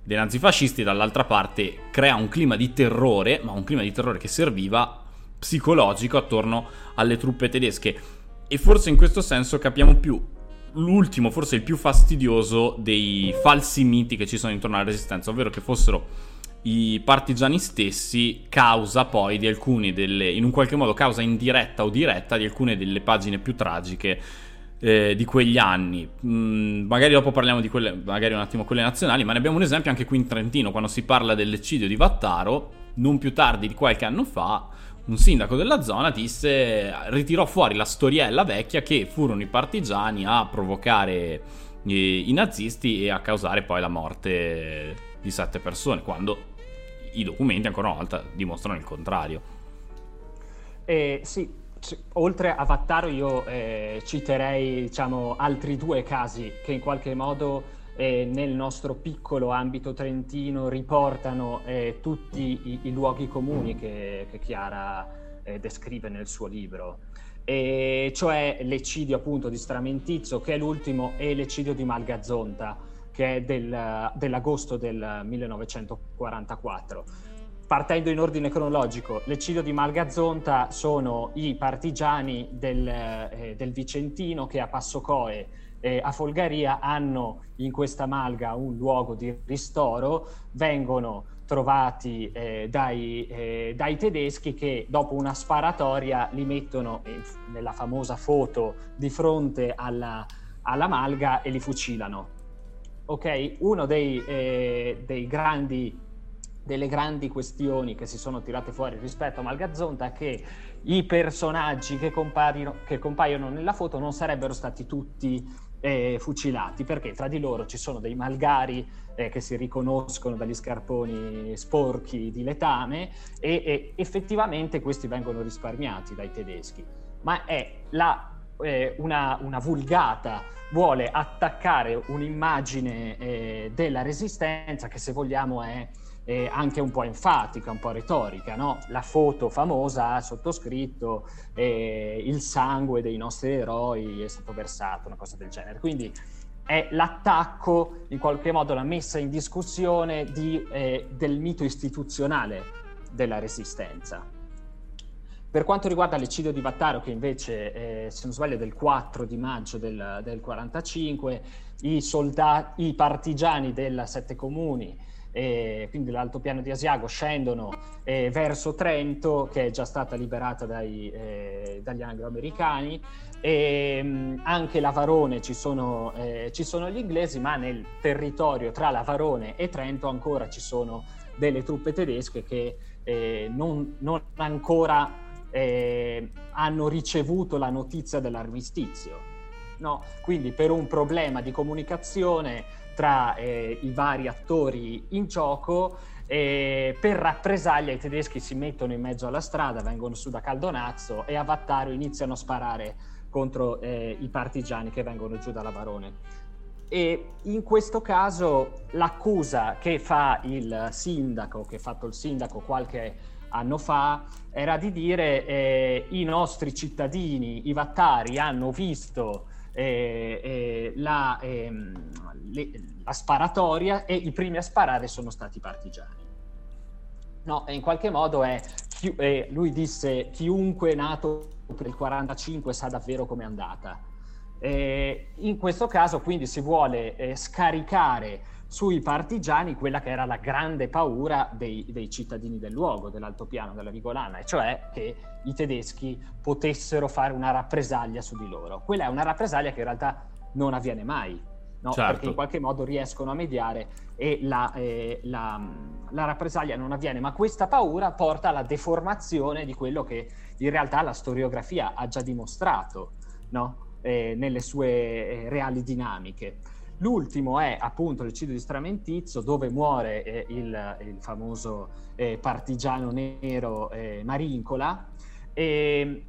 dei nazifascisti, dall'altra parte crea un clima di terrore, ma un clima di terrore che serviva psicologico attorno alle truppe tedesche. E forse in questo senso capiamo più l'ultimo, forse il più fastidioso dei falsi miti che ci sono intorno alla resistenza, ovvero che fossero i partigiani stessi causa poi di alcune delle, in un qualche modo causa indiretta o diretta di alcune delle pagine più tragiche eh, di quegli anni. Mm, magari dopo parliamo di quelle, magari un attimo quelle nazionali, ma ne abbiamo un esempio anche qui in Trentino, quando si parla dell'eccidio di Vattaro, non più tardi di qualche anno fa, un sindaco della zona disse, ritirò fuori la storiella vecchia che furono i partigiani a provocare i nazisti e a causare poi la morte di sette persone, quando i documenti ancora una volta dimostrano il contrario. Eh, sì, oltre a Vattaro io eh, citerei diciamo, altri due casi che in qualche modo eh, nel nostro piccolo ambito trentino riportano eh, tutti i, i, luoghi comuni che, che Chiara eh, descrive nel suo libro. E cioè l'eccidio appunto di Stramentizzo, che è l'ultimo, e l'eccidio di Malgazzonta, che è del, dell'agosto del 1944. Partendo in ordine cronologico, l'eccidio di Malgazzonta sono i partigiani del, eh, del Vicentino che a Passocoe eh, a Folgaria hanno in questa malga un luogo di ristoro, vengono trovati eh, dai, eh, dai, tedeschi che dopo una sparatoria li mettono in, nella famosa foto di fronte alla, alla, malga e li fucilano. Ok, uno dei, eh, dei grandi delle grandi questioni che si sono tirate fuori rispetto a Malgazzonta è che i personaggi che che compaiono nella foto non sarebbero stati tutti eh, fucilati perché tra di loro ci sono dei malgari eh, che si riconoscono dagli scarponi sporchi di letame e, e, effettivamente questi vengono risparmiati dai tedeschi. Ma è la, eh, una, una, vulgata, vuole attaccare un'immagine eh, della resistenza che se vogliamo è eh, anche un po' enfatica, un po' retorica, no? La foto famosa ha sottoscritto eh, il sangue dei nostri eroi è stato versato, una cosa del genere. Quindi è l'attacco, in qualche modo la messa in discussione di, eh, del mito istituzionale della resistenza. Per quanto riguarda l'eccidio di Vattaro, che invece, eh, se non sbaglio, è del 4 di maggio del, del 45, i, soldati, i partigiani della Sette Comuni e quindi l'altopiano di Asiago scendono eh, verso Trento che è già stata liberata dai, eh, dagli anglo-americani e mh, anche Lavarone ci sono, eh, ci sono gli inglesi ma nel territorio tra Lavarone e Trento ancora ci sono delle truppe tedesche che eh, non, non, ancora eh, hanno ricevuto la notizia dell'armistizio no? quindi per un problema di comunicazione tra eh, i vari attori in gioco. E per rappresaglia i tedeschi si mettono in mezzo alla strada, vengono su da Caldonazzo e a Vattaro iniziano a sparare contro eh, i partigiani che vengono giù da Lavarone. E in questo caso l'accusa che fa il sindaco, che ha fatto il sindaco qualche anno fa, era di dire eh, i nostri cittadini, i vattari, hanno visto eh, eh, la, ehm, le, la, sparatoria e i primi a sparare sono stati i partigiani. No, in qualche modo è, eh, lui disse chiunque è nato per il 45 sa davvero com'è andata. in questo caso quindi si vuole eh, scaricare sui partigiani quella che era la grande paura dei, dei, cittadini del luogo, dell'altopiano della Vigolana, e cioè che i tedeschi potessero fare una rappresaglia su di loro. Quella è una rappresaglia che in realtà non avviene mai, no? Certo. perché in qualche modo riescono a mediare e la, eh, la, la rappresaglia non avviene, ma questa paura porta alla deformazione di quello che in realtà la storiografia ha già dimostrato no? eh, nelle sue eh, reali dinamiche. L'ultimo è appunto l'eccidio di Stramentizzo, dove muore eh, il, il, famoso eh, partigiano nero eh, Marincola. E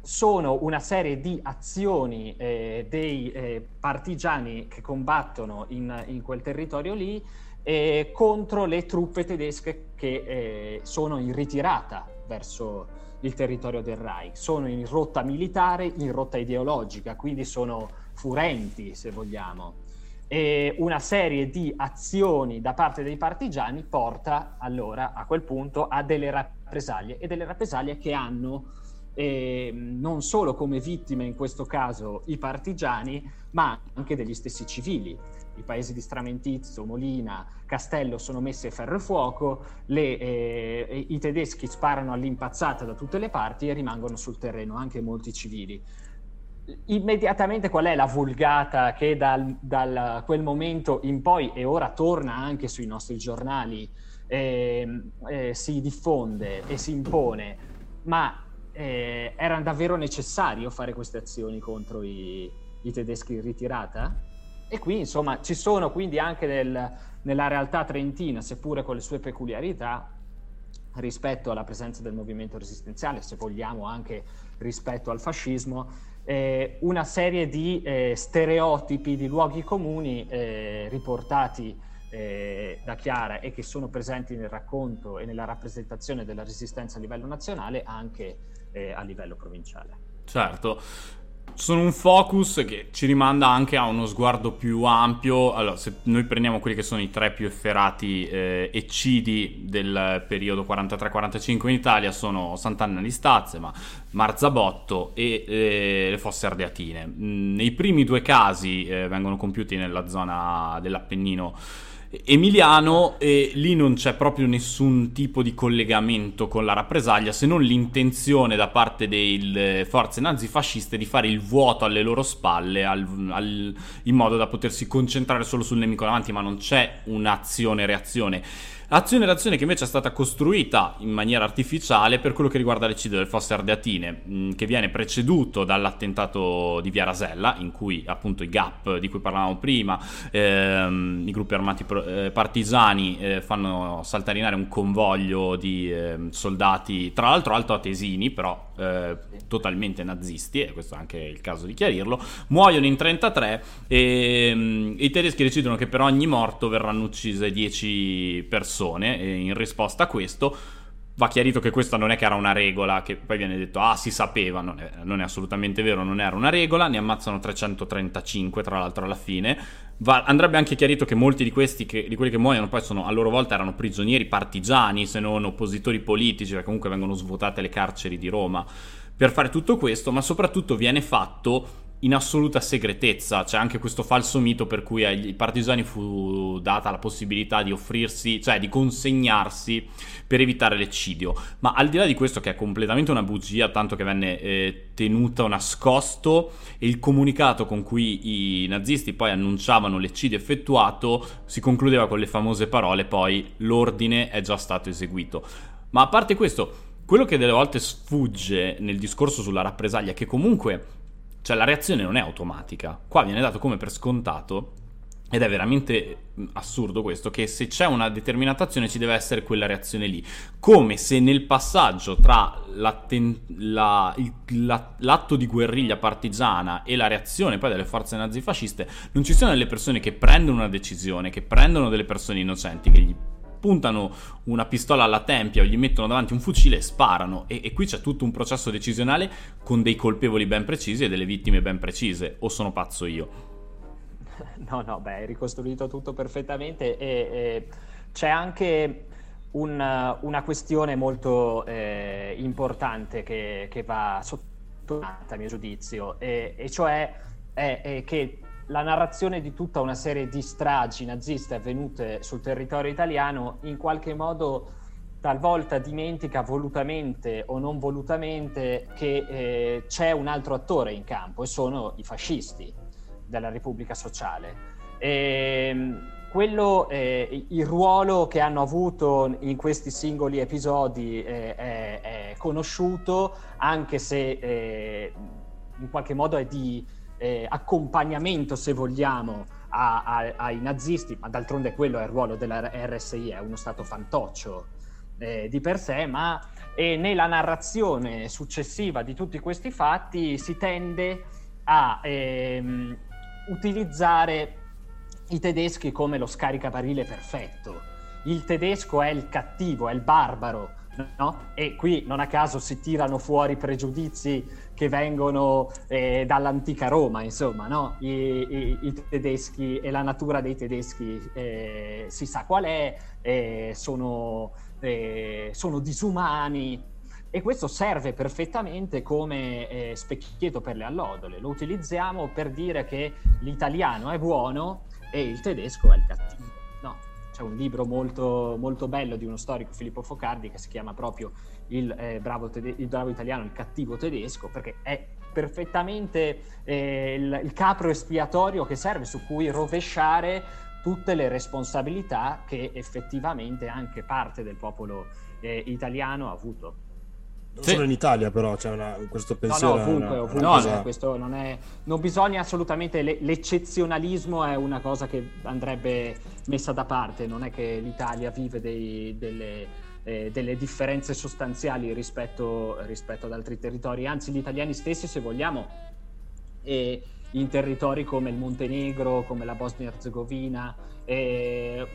sono una serie di azioni eh, dei eh, partigiani che combattono in, in quel territorio lì eh, contro le truppe tedesche che sono in ritirata verso il territorio del Reich. Sono in rotta militare, in rotta ideologica, quindi sono furenti, se vogliamo e una serie di azioni da parte dei partigiani porta allora a quel punto a delle rappresaglie e delle rappresaglie che hanno eh, non solo come vittime in questo caso i partigiani ma anche degli stessi civili. I paesi di Stramentizzo, Molina, Castello sono messi a ferro e fuoco, le, eh, i tedeschi sparano all'impazzata da tutte le parti e rimangono sul terreno anche molti civili immediatamente qual è la vulgata che dal, da quel momento in poi e ora torna anche sui nostri giornali eh, eh, si diffonde e si impone ma eh, era davvero necessario fare queste azioni contro i, i, tedeschi in ritirata? E qui insomma ci sono quindi anche nel, nella realtà trentina seppure con le sue peculiarità rispetto alla presenza del movimento resistenziale se vogliamo anche rispetto al fascismo eh, una serie di eh, stereotipi di luoghi comuni eh, riportati eh, da Chiara e che sono presenti nel racconto e nella rappresentazione della resistenza a livello nazionale anche eh, a livello provinciale. Certo sono un focus che ci rimanda anche a uno sguardo più ampio. Allora, se noi prendiamo quelli che sono i tre più efferati eh, eccidi del periodo 43-45 in Italia, sono Sant'Anna di Stazze, ma Marzabotto e eh, le fosse ardeatine. Mm, nei primi due casi eh, vengono compiuti nella zona dell'Appennino Emiliano e lì non c'è proprio nessun tipo di collegamento con la rappresaglia se non l'intenzione da parte delle forze nazifasciste di fare il vuoto alle loro spalle al, al, in modo da potersi concentrare solo sul nemico davanti ma non c'è un'azione-reazione Azione reazione che invece è stata costruita in maniera artificiale per quello che riguarda l'eccidio del Fosse Ardeatine, mm, che viene preceduto dall'attentato di Via Rasella, in cui appunto i GAP di cui parlavamo prima, ehm, i gruppi armati eh, partigiani eh, fanno saltarinare un convoglio di eh, soldati, tra l'altro altoatesini, però eh, totalmente nazisti, e questo è anche il caso di chiarirlo, muoiono in 33 e um, i tedeschi decidono che per ogni morto verranno uccise 10 persone persone e in risposta a questo va chiarito che questa non è che era una regola che poi viene detto ah si sapeva non è, non è assolutamente vero non era una regola ne ammazzano 335 tra l'altro alla fine. Va, andrebbe anche chiarito che molti di questi che, di quelli che muoiono poi sono a loro volta erano prigionieri partigiani se non oppositori politici perché comunque vengono svuotate le carceri di Roma per fare tutto questo ma soprattutto viene fatto in assoluta segretezza. C'è anche questo falso mito per cui ai partigiani fu data la possibilità di offrirsi, cioè di consegnarsi per evitare l'eccidio. Ma al di là di questo, che è completamente una bugia, tanto che venne eh, tenuto nascosto, e il comunicato con cui i nazisti poi annunciavano l'eccidio effettuato si concludeva con le famose parole: poi l'ordine è già stato eseguito. Ma a parte questo. Quello che delle volte sfugge nel discorso sulla rappresaglia è che comunque cioè la reazione non è automatica. Qua viene dato come per scontato ed è veramente assurdo questo, che se c'è una determinata azione ci deve essere quella reazione lì. Come se nel passaggio tra la, la, l'atto di guerriglia partigiana e la reazione poi delle forze nazifasciste non ci siano delle persone che prendono una decisione, che prendono delle persone innocenti, che gli puntano una pistola alla tempia o gli mettono davanti un fucile e sparano. E, e, qui c'è tutto un processo decisionale con dei colpevoli ben precisi e delle vittime ben precise. O sono pazzo io? No, no, beh, hai ricostruito tutto perfettamente e, e c'è anche un, una questione molto eh, importante che, che, va sottolineata a mio giudizio, e, e cioè è, è che la narrazione di tutta una serie di stragi naziste avvenute sul territorio italiano in qualche modo talvolta dimentica volutamente o non volutamente che eh, c'è un altro attore in campo e sono i fascisti della Repubblica Sociale. ehm, quello, eh, il ruolo che hanno avuto in questi singoli episodi eh, è, è, conosciuto, anche se eh, in qualche modo è di eh, accompagnamento, se vogliamo, a, a, ai nazisti, ma d'altronde quello è il ruolo della RSI, è uno stato fantoccio eh, di per sé, ma nella narrazione successiva di tutti questi fatti si tende a ehm, utilizzare i tedeschi come lo scaricabarile perfetto. Il tedesco è il cattivo, è il barbaro, no? E qui non a caso si tirano fuori pregiudizi che vengono eh, dall'antica Roma, insomma, no? I, i, I, tedeschi e la natura dei tedeschi eh, si sa qual è, eh, sono, eh, sono disumani, e questo serve perfettamente come eh, specchietto per le allodole. Lo utilizziamo per dire che l'italiano è buono e il tedesco è il cattivo. No, c'è un libro molto, molto bello di uno storico, Filippo Focardi, che si chiama proprio il, eh, bravo, tede- il bravo italiano, il cattivo tedesco, perché è perfettamente eh, il, il capro espiatorio che serve su cui rovesciare tutte le responsabilità che effettivamente anche parte del popolo eh, italiano ha avuto. Non sì. solo in Italia, però c'è una, questo pensiero. No, no, ovunque, ovunque. No, cosa... questo non, è, non bisogna assolutamente. Le, l'eccezionalismo è una cosa che andrebbe messa da parte. Non è che l'Italia vive dei, delle, eh, delle, differenze sostanziali rispetto, rispetto, ad altri territori. Anzi, gli italiani stessi, se vogliamo, eh, in territori come il Montenegro, come la Bosnia-Herzegovina, eh,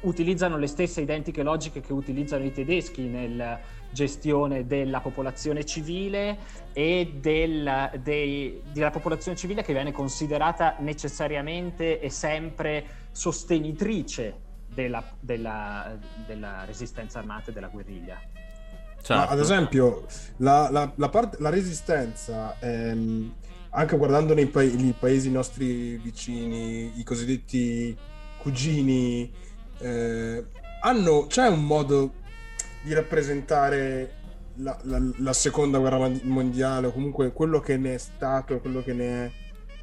utilizzano le stesse identiche logiche che utilizzano i tedeschi nel gestione della popolazione civile e del, dei, della popolazione civile che viene considerata necessariamente e sempre sostenitrice della, della, della resistenza armata e della guerriglia. Certo. Ad esempio, la, la, la, part- la resistenza, ehm, anche guardando nei, pa- nei, paesi nostri vicini, i cosiddetti cugini, eh, hanno, c'è un modo di rappresentare la, la, la, seconda guerra mondiale o comunque quello che ne è stato, quello che ne è,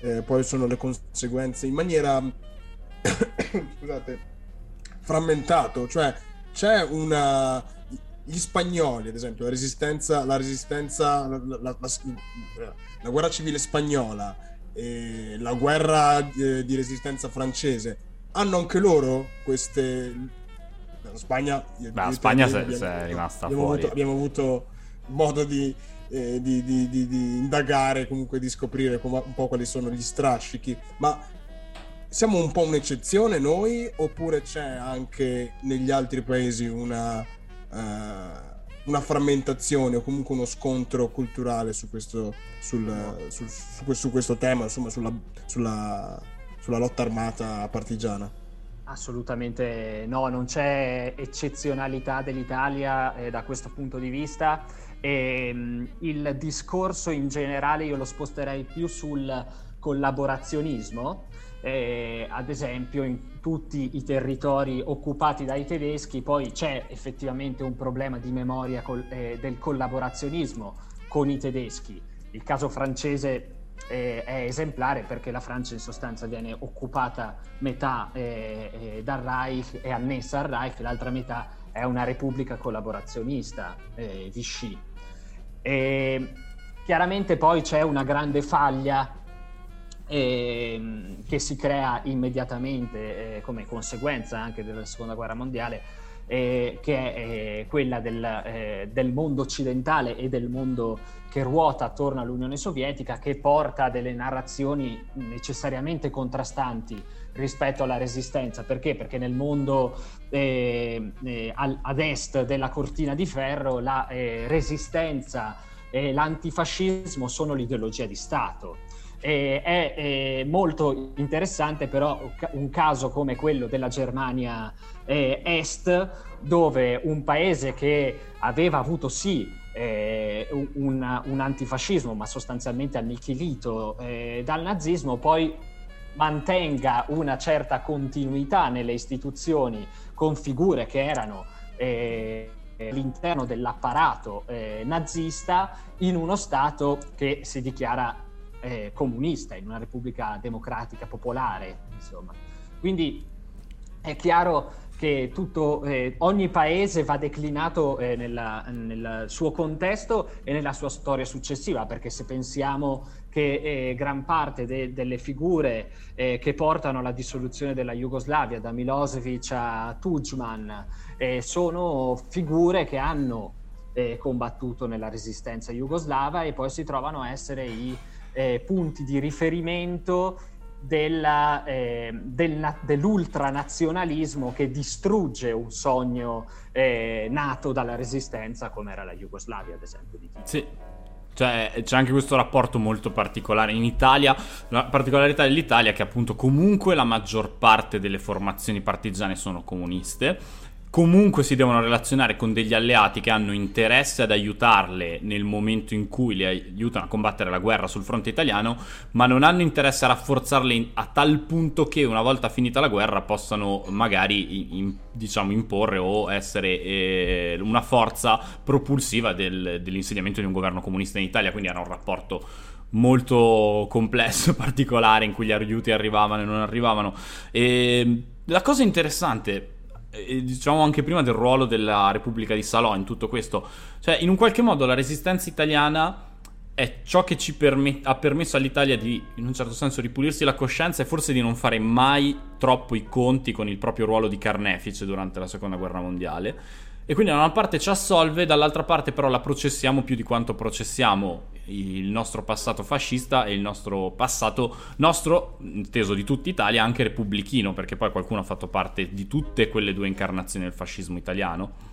eh, poi sono le conseguenze in maniera scusate, frammentato, cioè c'è una gli spagnoli, ad esempio, la resistenza, la, resistenza, la, la, la guerra civile spagnola, e la guerra eh, di resistenza francese, hanno anche loro queste la Spagna, Beh, la Spagna se, abbiamo, è rimasta abbiamo fuori. Avuto, abbiamo avuto modo di, eh, di, di, di, indagare, comunque di scoprire un po' quali sono gli strascichi, ma siamo un po' un'eccezione noi oppure c'è anche negli altri paesi una, uh, una frammentazione o comunque uno scontro culturale su questo, sul, sul, su, su questo tema, insomma sulla, sulla, sulla lotta armata partigiana? Assolutamente no, non c'è eccezionalità dell'Italia eh, da questo punto di vista e ehm, il discorso in generale io lo sposterei più sul collaborazionismo, eh, ad esempio in tutti i territori occupati dai tedeschi poi c'è effettivamente un problema di memoria col, eh, del collaborazionismo con i tedeschi. Il caso francese eh, è esemplare perché la Francia in sostanza viene occupata metà eh, eh, dal Reich e annessa al Reich, l'altra metà è una repubblica collaborazionista, eh, Vichy. E chiaramente poi c'è una grande faglia ehm, che si crea immediatamente eh, come conseguenza anche della seconda guerra mondiale eh, che è eh, quella del, eh, del, mondo occidentale e del mondo che ruota attorno all'Unione Sovietica, che porta delle narrazioni necessariamente contrastanti rispetto alla resistenza. Perché? Perché nel mondo eh, eh, ad est della cortina di ferro la eh, resistenza e l'antifascismo sono l'ideologia di Stato. E è, è, molto interessante però un caso come quello della Germania eh, Est, dove un paese che aveva avuto sì eh, un, un, antifascismo, ma sostanzialmente annichilito eh, dal nazismo, poi mantenga una certa continuità nelle istituzioni con figure che erano eh, all'interno dell'apparato eh, nazista in uno Stato che si dichiara eh, comunista, in una repubblica democratica popolare, insomma. Quindi è chiaro che tutto, eh, ogni paese va declinato eh, nella, nel suo contesto e nella sua storia successiva, perché se pensiamo che eh, gran parte de- delle figure eh, che portano alla dissoluzione della Jugoslavia, da Milosevic a Tudjman, eh, sono figure che hanno eh, combattuto nella resistenza jugoslava e poi si trovano a essere i punti di riferimento della, eh, del, dell'ultranazionalismo che distrugge un sogno eh, nato dalla resistenza come era la Jugoslavia, ad esempio. Sì. Cioè, c'è anche questo rapporto molto particolare in Italia. La particolarità dell'Italia è che appunto comunque la maggior parte delle formazioni partigiane sono comuniste comunque si devono relazionare con degli alleati che hanno interesse ad aiutarle nel momento in cui le aiutano a combattere la guerra sul fronte italiano, ma non hanno interesse a rafforzarle a tal punto che una volta finita la guerra possano magari in, diciamo imporre o essere eh, una forza propulsiva del, dell'insediamento di un governo comunista in Italia, quindi era un rapporto molto complesso particolare in cui gli aiuti arrivavano e non arrivavano. E la cosa interessante diciamo anche prima del ruolo della Repubblica di Salò in tutto questo. Cioè, in un qualche modo la resistenza italiana è ciò che ci permet- ha permesso all'Italia di, in un certo senso, ripulirsi la coscienza e forse di non fare mai troppo i conti con il proprio ruolo di carnefice durante la seconda guerra mondiale. E quindi da una parte ci assolve, dall'altra parte però la processiamo più di quanto processiamo il nostro passato fascista e il nostro passato nostro, inteso di tutta Italia, anche repubblichino, perché poi qualcuno ha fatto parte di tutte quelle due incarnazioni del fascismo italiano.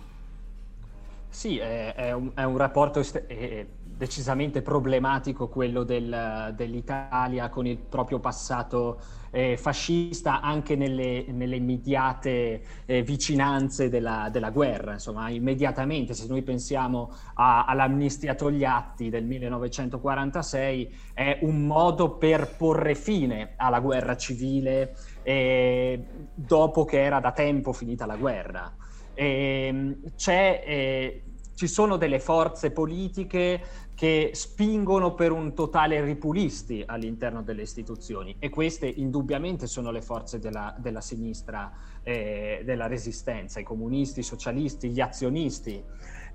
Sì, è, è, un, è un, rapporto est- è decisamente problematico quello del, dell'Italia con il proprio passato eh, fascista anche nelle, nelle immediate eh, vicinanze della, della, guerra. Insomma, immediatamente, se noi pensiamo a, all'amnistia Togliatti del 1946, è un modo per porre fine alla guerra civile eh, dopo che era da tempo finita la guerra. E, c'è, eh, ci sono delle forze politiche che spingono per un totale ripulisti all'interno delle istituzioni e queste indubbiamente sono le forze della, della sinistra eh, della resistenza, i comunisti, i socialisti, gli azionisti.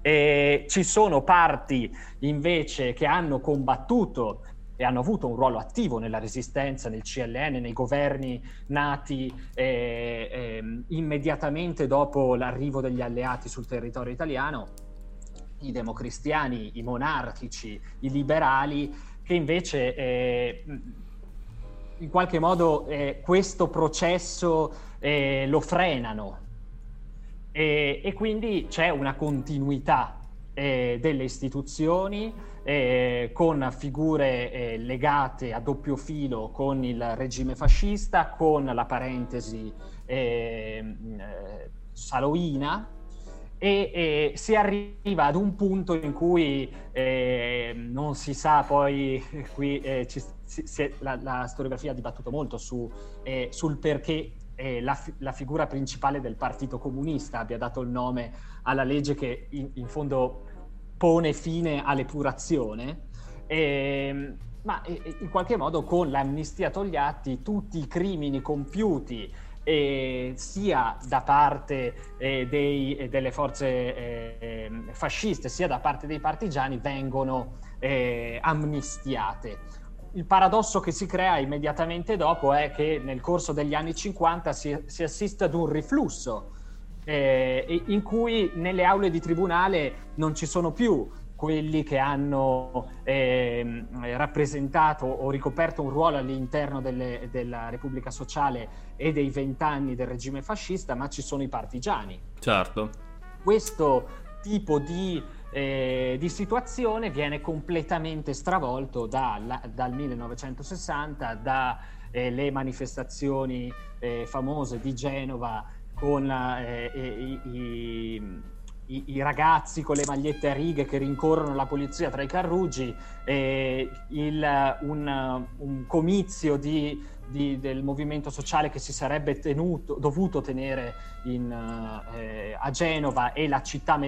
E ci sono parti invece che hanno combattuto e hanno avuto un ruolo attivo nella resistenza, nel CLN, nei governi nati eh, eh, immediatamente dopo l'arrivo degli alleati sul territorio italiano i democristiani, i monarchici, i liberali, che invece eh, in qualche modo eh, questo processo eh, lo frenano. E, e, quindi c'è una continuità eh, delle istituzioni eh, con figure eh, legate a doppio filo con il regime fascista, con la parentesi saloina, e eh, si arriva ad un punto in cui eh, non si sa poi, qui eh, ci, si, la, la, storiografia ha dibattuto molto su, eh, sul perché eh, la, la, figura principale del Partito Comunista abbia dato il nome alla legge che in, in fondo pone fine all'epurazione. Ehm, ma eh, in qualche modo con l'amnistia Togliatti tutti i crimini compiuti eh, sia da parte eh, dei, eh, delle forze eh, fasciste sia da parte dei partigiani vengono eh, amnistiate. Il paradosso che si crea immediatamente dopo è che nel corso degli anni 50 si, si assiste ad un riflusso eh, in cui nelle aule di tribunale non ci sono più quelli che hanno eh, rappresentato o ricoperto un ruolo all'interno delle, della Repubblica Sociale e dei vent'anni del regime fascista, ma ci sono i partigiani. Certo. Questo tipo di, eh, di situazione viene completamente stravolto da, dal 1960, dalle eh, manifestazioni eh, famose di Genova con eh, i, i i, i, ragazzi con le magliette a righe che rincorrono la polizia tra i carruggi, eh, il, un, un, comizio di, di, del movimento sociale che si sarebbe tenuto, dovuto tenere in, eh, a Genova e la città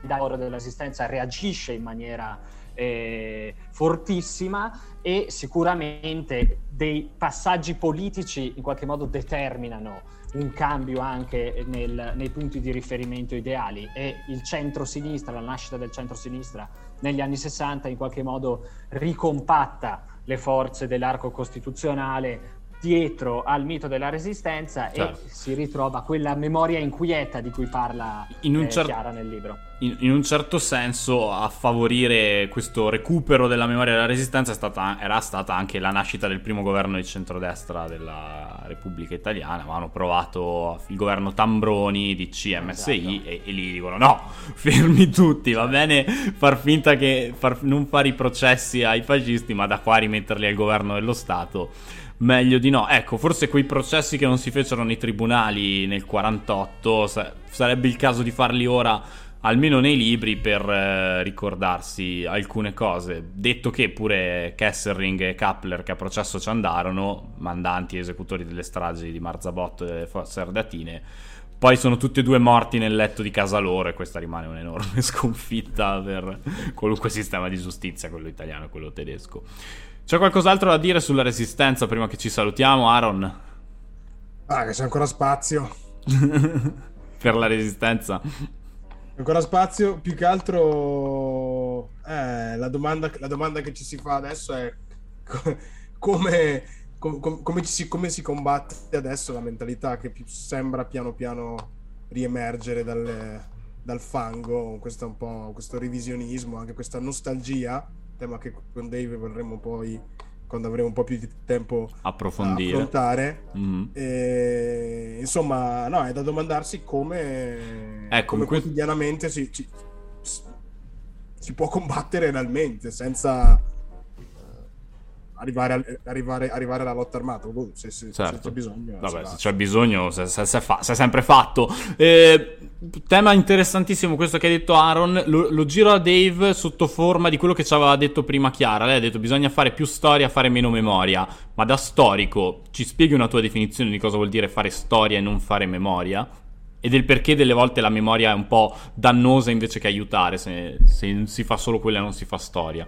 d'oro della resistenza reagisce in maniera eh, fortissima e sicuramente dei passaggi politici in qualche modo determinano un cambio anche nel, nei punti di riferimento ideali e il centro-sinistra, la nascita del centro-sinistra negli anni 60 in qualche modo ricompatta le forze dell'arco costituzionale dietro al mito della resistenza certo. e si ritrova quella memoria inquieta di cui parla in un eh, cer- Chiara nel libro. In, in, un certo senso a favorire questo recupero della memoria della resistenza stata, era stata anche la nascita del primo governo di centrodestra della Repubblica Italiana, avevano provato il governo Tambroni di CMSI esatto. e, e, lì dicono no, fermi tutti, va bene far finta che far, non fare i processi ai fascisti ma da qua rimetterli al governo dello Stato meglio di no. Ecco, forse quei processi che non si fecero nei tribunali nel 48 sa- sarebbe il caso di farli ora almeno nei libri per eh, ricordarsi alcune cose. Detto che pure Kesselring e Kappler che a processo ci andarono, mandanti e esecutori delle stragi di Marzabotto e Fosse Ardatine, poi sono tutti e due morti nel letto di casa loro e questa rimane un'enorme sconfitta per qualunque sistema di giustizia, quello italiano e quello tedesco. C'è qualcos'altro da dire sulla resistenza prima che ci salutiamo, Aaron? Ah, che c'è ancora spazio. per la resistenza. Ancora spazio, più che altro eh, la, domanda, la, domanda, che ci si fa adesso è come, com, come, si, come, si, combatte adesso la mentalità che sembra piano piano riemergere dalle, dal fango, questo, questo revisionismo, anche questa nostalgia tema che con Dave vorremmo poi quando avremo un po' più di tempo approfondire affrontare mm-hmm. e, insomma no è da domandarsi come, ecco, come que- quotidianamente si, si, si, può combattere realmente senza arrivare, arrivare, arrivare, alla lotta armata. Boh, se, se, certo. se c'è bisogno. Vabbè, se c'è bisogno, se, se, fa, se è sempre fatto. Eh, tema interessantissimo questo che ha detto Aaron. Lo, lo, giro a Dave sotto forma di quello che ci aveva detto prima Chiara. Lei ha detto bisogna fare più storia, fare meno memoria. Ma da storico, ci spieghi una tua definizione di cosa vuol dire fare storia e non fare memoria? E del perché delle volte la memoria è un po' dannosa invece che aiutare se, se si fa solo quella e non si fa storia.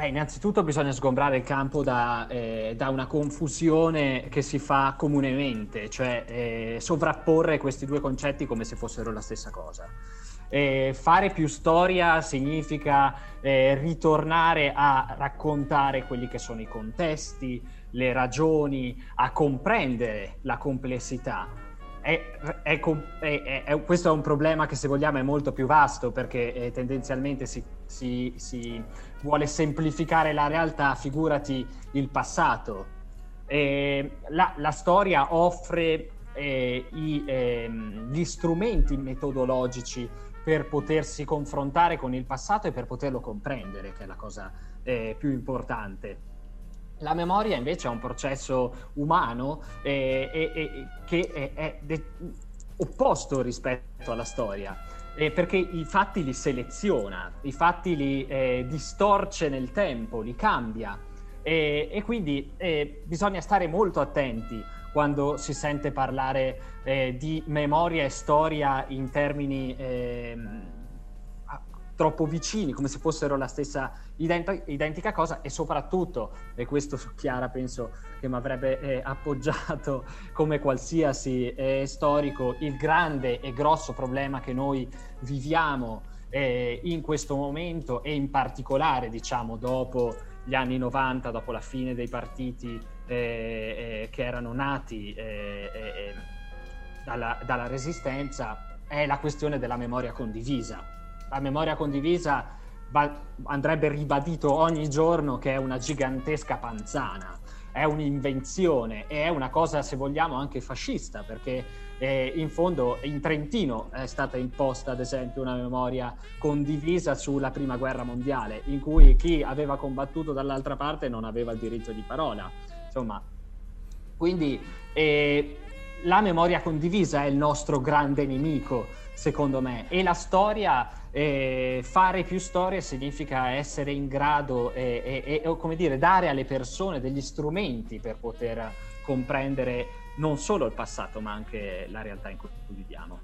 Beh, innanzitutto bisogna sgombrare il campo da, eh, da una confusione che si fa comunemente, cioè eh, sovrapporre questi due concetti come se fossero la stessa cosa. Eh, fare più storia significa eh, ritornare a raccontare quelli che sono i contesti, le ragioni, a comprendere la complessità è, è, è, questo è un problema che se vogliamo è molto più vasto perché eh, tendenzialmente si, si, si, vuole semplificare la realtà, figurati il passato. Eh, la, la, storia offre eh, i, ehm, gli strumenti metodologici per potersi confrontare con il passato e per poterlo comprendere, che è la cosa eh, più importante. La memoria invece è un processo umano eh, eh, che è, è de- opposto rispetto alla storia. Eh, perché i fatti li seleziona, i fatti li eh, distorce nel tempo, li cambia e quindi eh, bisogna stare molto attenti quando si sente parlare eh, di memoria e storia in termini ehm, troppo vicini, come se fossero la stessa ident- identica cosa e soprattutto, e questo Chiara penso che mi avrebbe eh, appoggiato come qualsiasi eh, storico, il grande e grosso problema che noi viviamo eh, in questo momento e in particolare diciamo dopo gli anni 90, dopo la fine dei partiti eh, eh, che erano nati eh, dalla, dalla resistenza, è la questione della memoria condivisa la memoria condivisa va, andrebbe ribadito ogni giorno che è una gigantesca panzana, è un'invenzione e è una cosa, se vogliamo, anche fascista, perché eh, in fondo in Trentino è stata imposta, ad esempio, una memoria condivisa sulla Prima Guerra Mondiale, in cui chi aveva combattuto dall'altra parte non aveva il diritto di parola. Insomma, quindi eh, la memoria condivisa è il nostro grande nemico, secondo me, e la storia e fare più storie significa essere in grado e, e, e, come dire, dare alle persone degli strumenti per poter comprendere non solo il passato ma anche la realtà in cui viviamo.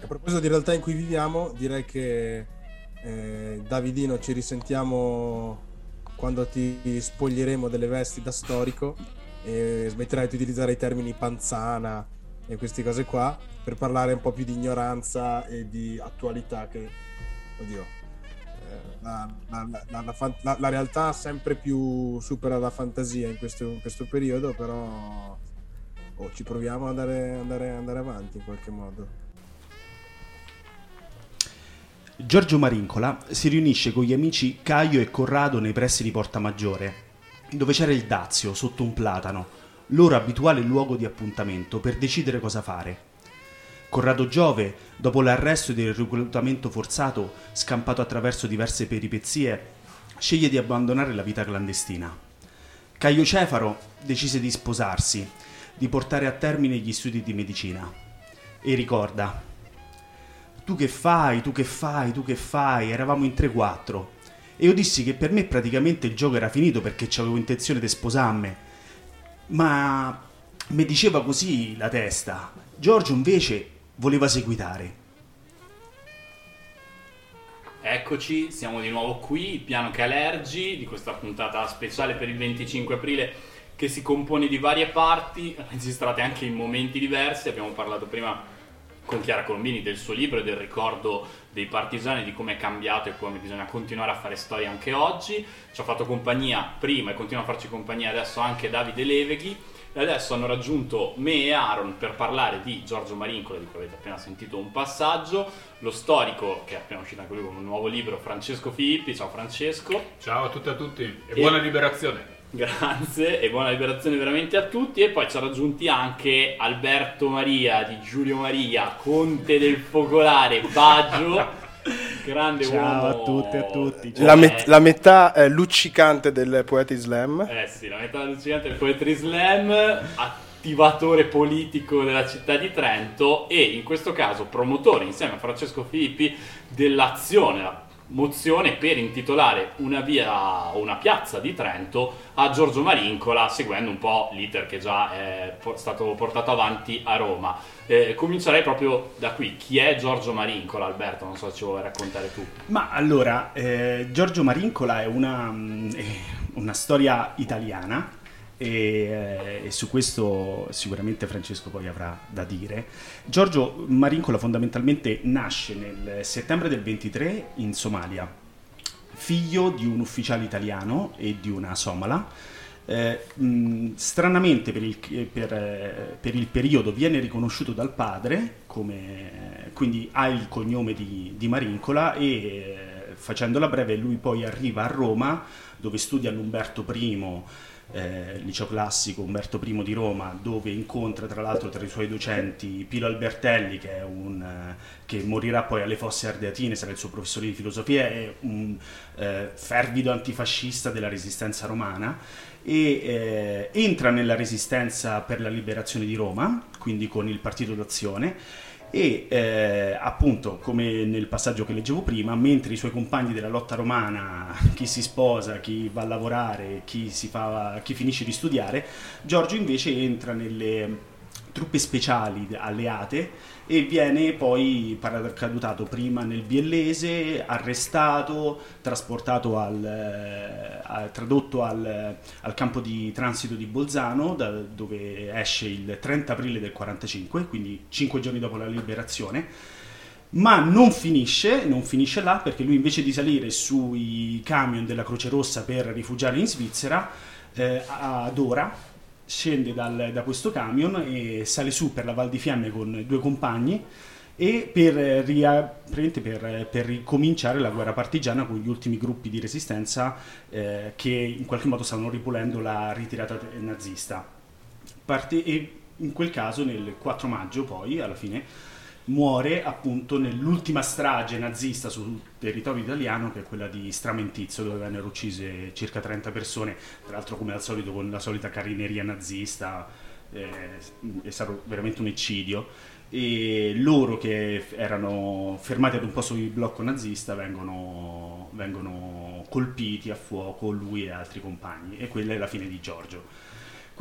A proposito di realtà in cui viviamo, direi che Eh, Davidino, ci risentiamo quando ti spoglieremo delle vesti da storico e smetterai di utilizzare i termini panzana e queste cose qua per parlare un po' più di ignoranza e di attualità che, oddio, eh, la, la, la, la, realtà sempre più supera la fantasia in questo, in questo periodo, però oh, ci proviamo ad andare, andare, andare avanti in qualche modo. Giorgio Marincola si riunisce con gli amici Caio e Corrado nei pressi di Porta Maggiore, dove c'era il Dazio sotto un platano, loro abituale luogo di appuntamento per decidere cosa fare. Corrado Giove, dopo l'arresto ed il reclutamento forzato scampato attraverso diverse peripezie, sceglie di abbandonare la vita clandestina. Caio Cefaro decise di sposarsi, di portare a termine gli studi di medicina. E ricorda, tu che fai, tu che fai, tu che fai, eravamo in 3-4. E io dissi che per me praticamente il gioco era finito perché avevo intenzione di sposarmi. Ma mi diceva così la testa. Giorgio invece voleva seguitare. Eccoci, siamo di nuovo qui, piano Calergi di questa puntata speciale per il 25 aprile che si compone di varie parti, registrate anche in momenti diversi. Abbiamo parlato prima con Chiara Colombini del suo libro e del ricordo dei partigiani, di come è cambiato e come bisogna continuare a fare storia anche oggi. Ci ha fatto compagnia prima e continua a farci compagnia adesso anche Davide Leveghi. E adesso hanno raggiunto me e Aaron per parlare di Giorgio Marincola, di cui avete appena sentito un passaggio, lo storico che è appena uscito anche lui con un nuovo libro, Francesco Filippi. Ciao Francesco. Ciao a tutti e a tutti e, e buona liberazione. Grazie e buona liberazione veramente a tutti. E poi ci ha raggiunti anche Alberto Maria di Giulio Maria, conte del focolare Baggio. Grande Ciao uomo. a tutti e a tutti. La, met- la, metà eh, luccicante del Poetry Slam. Eh sì, la metà luccicante del Poetry Slam, attivatore politico della città di Trento e in questo caso promotore insieme a Francesco Filippi dell'azione, la mozione per intitolare una via o una piazza di Trento a Giorgio Marincola, seguendo un po' l'iter che già è stato portato avanti a Roma. Eh, comincerei proprio da qui. Chi è Giorgio Marincola, Alberto? Non so se ci vuoi raccontare tu. Ma allora, eh, Giorgio Marincola è una, mm, una storia italiana e, eh, e, su questo sicuramente Francesco poi avrà da dire. Giorgio Marincola fondamentalmente nasce nel settembre del 23 in Somalia, figlio di un ufficiale italiano e di una somala. Eh, mh, stranamente per il, per, per il, periodo viene riconosciuto dal padre, come, quindi ha il cognome di, di Marincola e eh, facendola breve lui poi arriva a Roma dove studia all'Umberto I eh, liceo classico Umberto I di Roma, dove incontra tra l'altro tra i suoi docenti Pilo Albertelli, che, un, eh, che morirà poi alle fosse ardeatine, sarà il suo professore di filosofia, è un eh, fervido antifascista della resistenza romana e eh, entra nella resistenza per la liberazione di Roma, quindi con il Partito d'Azione e eh, appunto come nel passaggio che leggevo prima mentre i suoi compagni della lotta romana chi si sposa, chi va a lavorare chi, fa, chi finisce di studiare Giorgio invece entra nelle truppe speciali alleate e viene poi paracadutato prima nel Biellese, arrestato, trasportato al, eh, tradotto al, al, campo di transito di Bolzano, da, dove esce il 30 aprile del 45, quindi 5 giorni dopo la liberazione. Ma non finisce, non finisce là perché lui invece di salire sui camion della Croce Rossa per rifugiare in Svizzera, eh, ad Ora, scende dal, da questo camion e sale su per la Val di Fiamme con due compagni e per, ria, per, per ricominciare la guerra partigiana con gli ultimi gruppi di resistenza eh, che in qualche modo stavano ripulendo la ritirata nazista. Parte, e in quel caso, nel 4 maggio, poi alla fine muore appunto nell'ultima strage nazista sul territorio italiano che è quella di Stramentizio dove vennero uccise circa 30 persone. Tra l'altro come al solito con la solita carineria nazista eh, è stato veramente un eccidio. E loro che erano fermati ad un posto di blocco nazista vengono, vengono colpiti a fuoco lui e altri compagni. E quella è la fine di Giorgio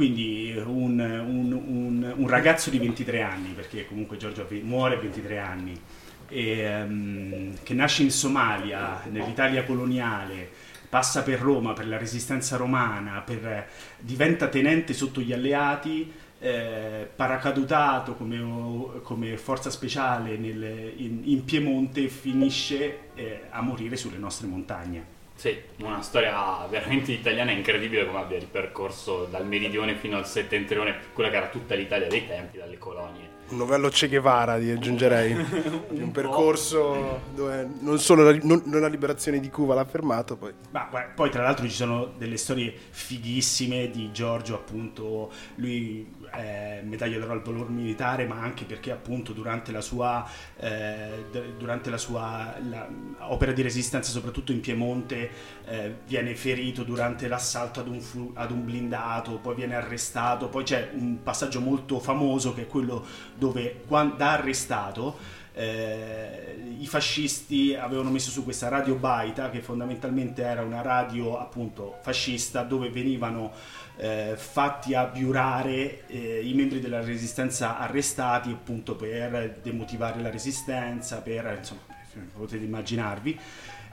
quindi un, un, un, un, ragazzo di 23 anni, perché comunque Giorgio muore a 23 anni, e, ehm, che nasce in Somalia, nell'Italia coloniale, passa per Roma, per la resistenza romana, per, diventa tenente sotto gli alleati, eh, paracadutato come, come forza speciale nel, in, in, Piemonte finisce eh, a morire sulle nostre montagne. Sì, una storia veramente italiana incredibile come abbia ripercorso dal meridione fino al settentrione, quella che era tutta l'Italia dei tempi, dalle colonie un novello Che Guevara, aggiungerei. di un percorso dove non solo la, non, la, liberazione di Cuba l'ha fermato, poi. Ma, poi tra l'altro ci sono delle storie fighissime di Giorgio, appunto, lui è medaglia d'oro al valor militare, ma anche perché appunto durante la sua, eh, durante la sua la, opera di resistenza, soprattutto in Piemonte, eh, viene ferito durante l'assalto ad un, ad un blindato, poi viene arrestato, poi c'è un passaggio molto famoso che è quello dove da arrestato eh, i fascisti avevano messo su questa radio Baita che fondamentalmente era una radio appunto fascista dove venivano eh, fatti abiurare eh, i membri della resistenza arrestati appunto per demotivare la resistenza per insomma potete immaginarvi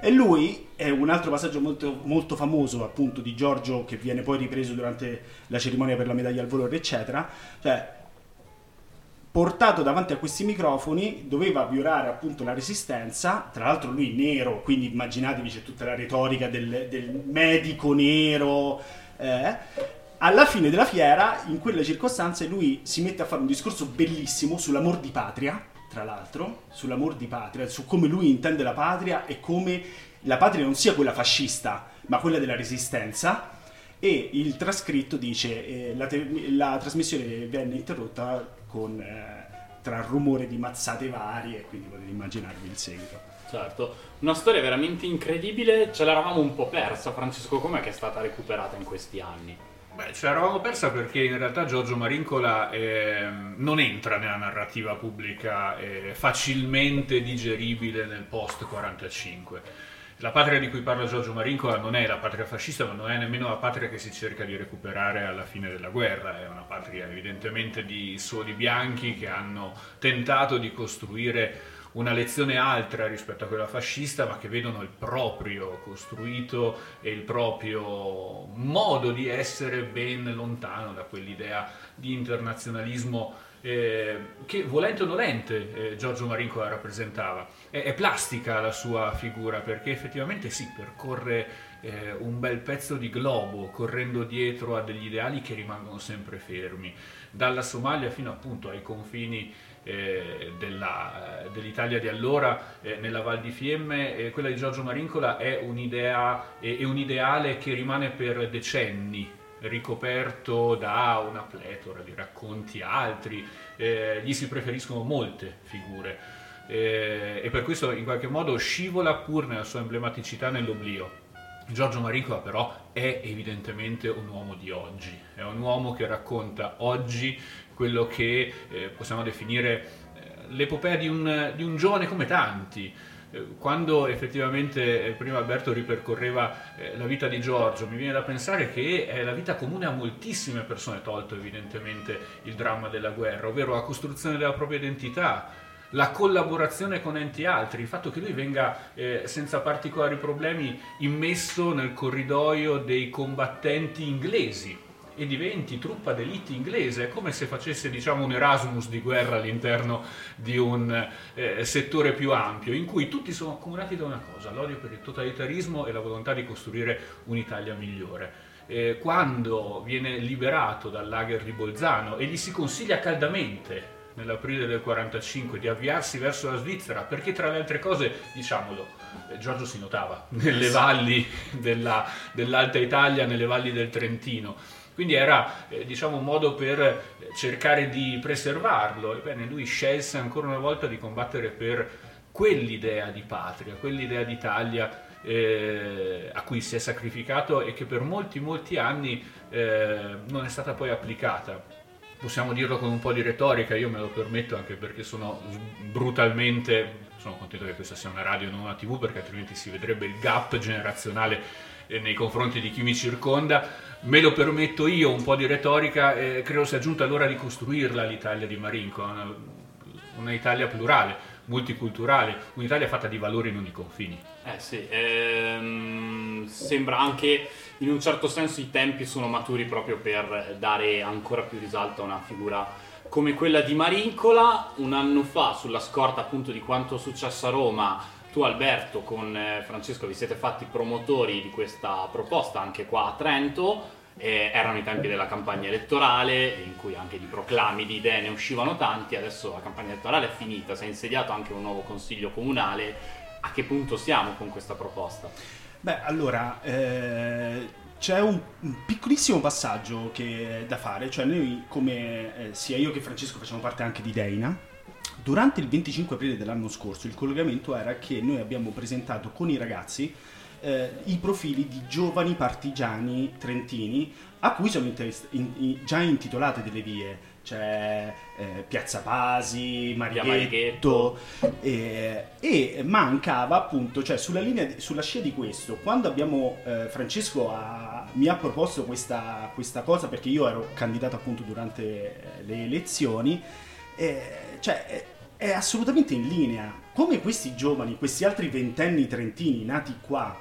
e lui è un altro passaggio molto, molto famoso appunto di Giorgio che viene poi ripreso durante la cerimonia per la medaglia al valore eccetera cioè portato davanti a questi microfoni, doveva violare appunto la resistenza, tra l'altro lui nero, quindi immaginatevi c'è tutta la retorica del, del medico nero. Eh. Alla fine della fiera, in quelle circostanze, lui si mette a fare un discorso bellissimo sull'amor di patria, tra l'altro, sull'amor di patria, su come lui intende la patria e come la patria non sia quella fascista, ma quella della resistenza e il trascritto dice eh, la, te- la, trasmissione venne interrotta con, eh, tra rumore di mazzate varie, quindi potete immaginarvi il seguito. Certo, una storia veramente incredibile, ce l'eravamo un po' persa, Francesco, com'è che è stata recuperata in questi anni? Beh, ce l'eravamo persa perché in realtà Giorgio Marincola eh, non entra nella narrativa pubblica eh, facilmente digeribile nel post 45 la patria di cui parla Giorgio Marincola non è la patria fascista, ma non è nemmeno la patria che si cerca di recuperare alla fine della guerra, è una patria evidentemente di soli bianchi che hanno tentato di costruire una lezione altra rispetto a quella fascista, ma che vedono il proprio costruito e il proprio modo di essere ben lontano da quell'idea di internazionalismo eh, che volente o nolente eh, Giorgio Marincola rappresentava. È, è, plastica la sua figura perché effettivamente sì, percorre eh, un bel pezzo di globo correndo dietro a degli ideali che rimangono sempre fermi, dalla Somalia fino appunto ai confini eh, della, dell'Italia di allora eh, nella Val di Fiemme, eh, quella di Giorgio Marincola è un'idea e un ideale che rimane per decenni ricoperto da una pletora di racconti altri, eh, gli si preferiscono molte figure eh, e per questo in qualche modo scivola pur nella sua emblematicità nell'oblio. Giorgio Maricola però è evidentemente un uomo di oggi, è un uomo che racconta oggi quello che eh, possiamo definire eh, l'epopea di un, di un giovane come tanti, eh, quando effettivamente eh, prima Alberto ripercorreva la vita di Giorgio, mi viene da pensare che è la vita comune a moltissime persone, tolto evidentemente il dramma della guerra, ovvero la costruzione della propria identità, la collaborazione con enti altri, il fatto che lui venga eh, senza particolari problemi immesso nel corridoio dei combattenti inglesi e diventi truppa d'elite inglese, è come se facesse diciamo, un Erasmus di guerra all'interno di un eh, settore più ampio, in cui tutti sono accomunati da una cosa, l'odio per il totalitarismo e la volontà di costruire un'Italia migliore. Eh, quando viene liberato dal lager di Bolzano e gli si consiglia caldamente nell'aprile del 45 di avviarsi verso la Svizzera perché tra le altre cose, diciamolo, eh, Giorgio si notava nelle valli della, dell'Alta Italia, nelle valli del Trentino quindi era eh, diciamo, un modo per eh, cercare di preservarlo. Ebbene, lui scelse ancora una volta di combattere per quell'idea di patria, quell'idea d'Italia eh, a cui si è sacrificato e che per molti molti anni eh, non è stata poi applicata. Possiamo dirlo con un po' di retorica, io me lo permetto anche perché sono brutalmente, sono contento che questa sia una radio e non una tv perché altrimenti si vedrebbe il gap generazionale eh, nei confronti di chi mi circonda, me lo permetto io, un po' di retorica, eh, credo sia giunta l'ora di costruirla l'Italia di Marinco, una, una Italia plurale, multiculturale, un'Italia fatta di valori non di confini. Eh sì, ehm, sembra anche in un certo senso i tempi sono maturi proprio per dare ancora più risalto a una figura come quella di Marincola. Un anno fa, sulla scorta appunto di quanto è successo a Roma, tu Alberto con eh, Francesco vi siete fatti promotori di questa proposta anche qua a Trento. Eh, erano i tempi della campagna elettorale in cui anche di proclami di idee ne uscivano tanti, adesso la campagna elettorale è finita, si è insediato anche un nuovo consiglio comunale, a che punto siamo con questa proposta? Beh, allora, eh, c'è un, un piccolissimo passaggio che da fare, cioè noi come eh, sia io che Francesco facciamo parte anche di Deina, durante il 25 aprile dell'anno scorso il collegamento era che noi abbiamo presentato con i ragazzi eh, i profili di giovani partigiani trentini a cui sono interess- in- in- già intitolate delle vie, c'è eh, Piazza Pasi, Marighetto, eh, e mancava appunto, cioè sulla, linea, di- sulla scia di questo, quando abbiamo, eh, Francesco ha- mi ha proposto questa, questa cosa perché io ero candidato appunto durante eh, le elezioni, eh, cioè è, è assolutamente in linea. Come questi giovani, questi altri ventenni trentini nati qua,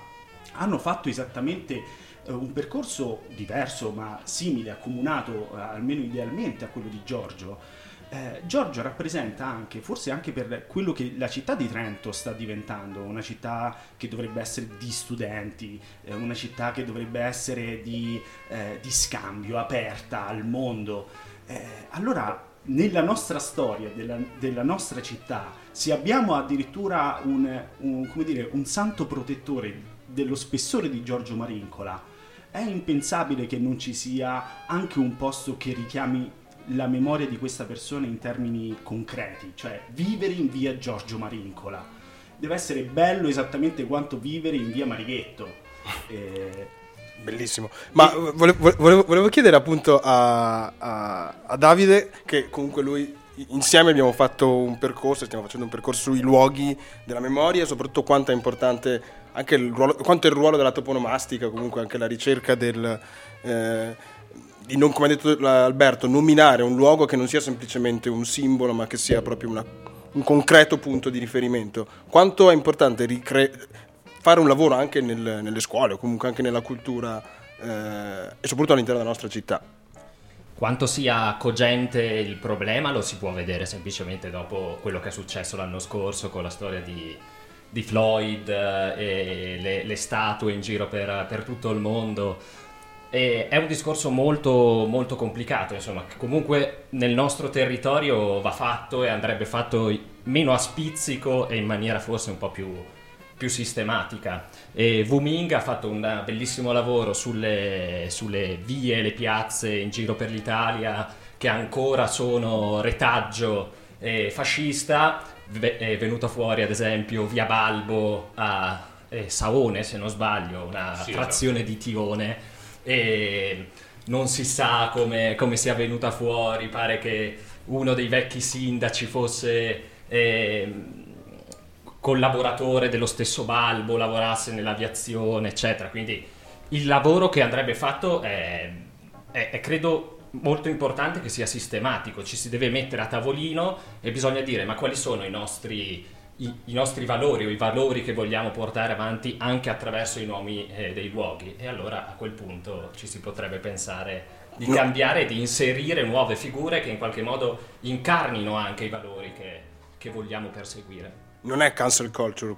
hanno fatto esattamente eh, un percorso diverso ma simile, accomunato eh, almeno idealmente a quello di Giorgio. Eh, Giorgio rappresenta anche, forse anche per quello che la città di Trento sta diventando, una città che dovrebbe essere di studenti, eh, una città che dovrebbe essere di, eh, di scambio, aperta al mondo. Eh, allora, nella nostra storia, della, della nostra città, se abbiamo addirittura un, un, come dire, un santo protettore dello spessore di Giorgio Marincola, è impensabile che non ci sia anche un posto che richiami la memoria di questa persona in termini concreti, cioè vivere in via Giorgio Marincola. Deve essere bello esattamente quanto vivere in via Marighetto. Eh, Bellissimo. Ma volevo, volevo- volevo chiedere appunto a, a- a Davide, che comunque lui insieme abbiamo fatto un percorso, stiamo facendo un percorso sui luoghi della memoria soprattutto quanto è importante anche il ruolo, quanto è il ruolo della toponomastica, comunque anche la ricerca del... eh, di non, come ha detto Alberto, nominare un luogo che non sia semplicemente un simbolo, ma che sia proprio una- un concreto punto di riferimento. Quanto è importante ricre- fare un lavoro anche nel- nelle scuole o comunque anche nella cultura eh, e soprattutto all'interno della nostra città. Quanto sia cogente il problema lo si può vedere semplicemente dopo quello che è successo l'anno scorso con la storia di, di Floyd eh, e le, le statue in giro per, per tutto il mondo. E è un discorso molto, molto complicato, insomma, che comunque nel nostro territorio va fatto e andrebbe fatto meno a spizzico e in maniera forse un po' più, più sistematica. E Wuming ha fatto un bellissimo lavoro sulle, sulle vie, le piazze in giro per l'Italia che ancora sono retaggio eh, fascista. Ve- È venuta fuori ad esempio via Balbo a eh, Saone, se non sbaglio, una Sì, frazione di Tione. E non si sa come, come sia venuta fuori, pare che uno dei vecchi sindaci fosse ehm, collaboratore dello stesso Balbo, lavorasse nell'aviazione, eccetera. Quindi il lavoro che andrebbe fatto è, è- è, credo molto importante che sia sistematico, ci si deve mettere a tavolino e bisogna dire ma quali sono i nostri, i, i nostri valori o i valori che vogliamo portare avanti anche attraverso i nomi eh, dei luoghi e allora a quel punto ci si potrebbe pensare di No. cambiare di inserire nuove figure che in qualche modo incarnino anche i valori che, che vogliamo perseguire. Non è cancel culture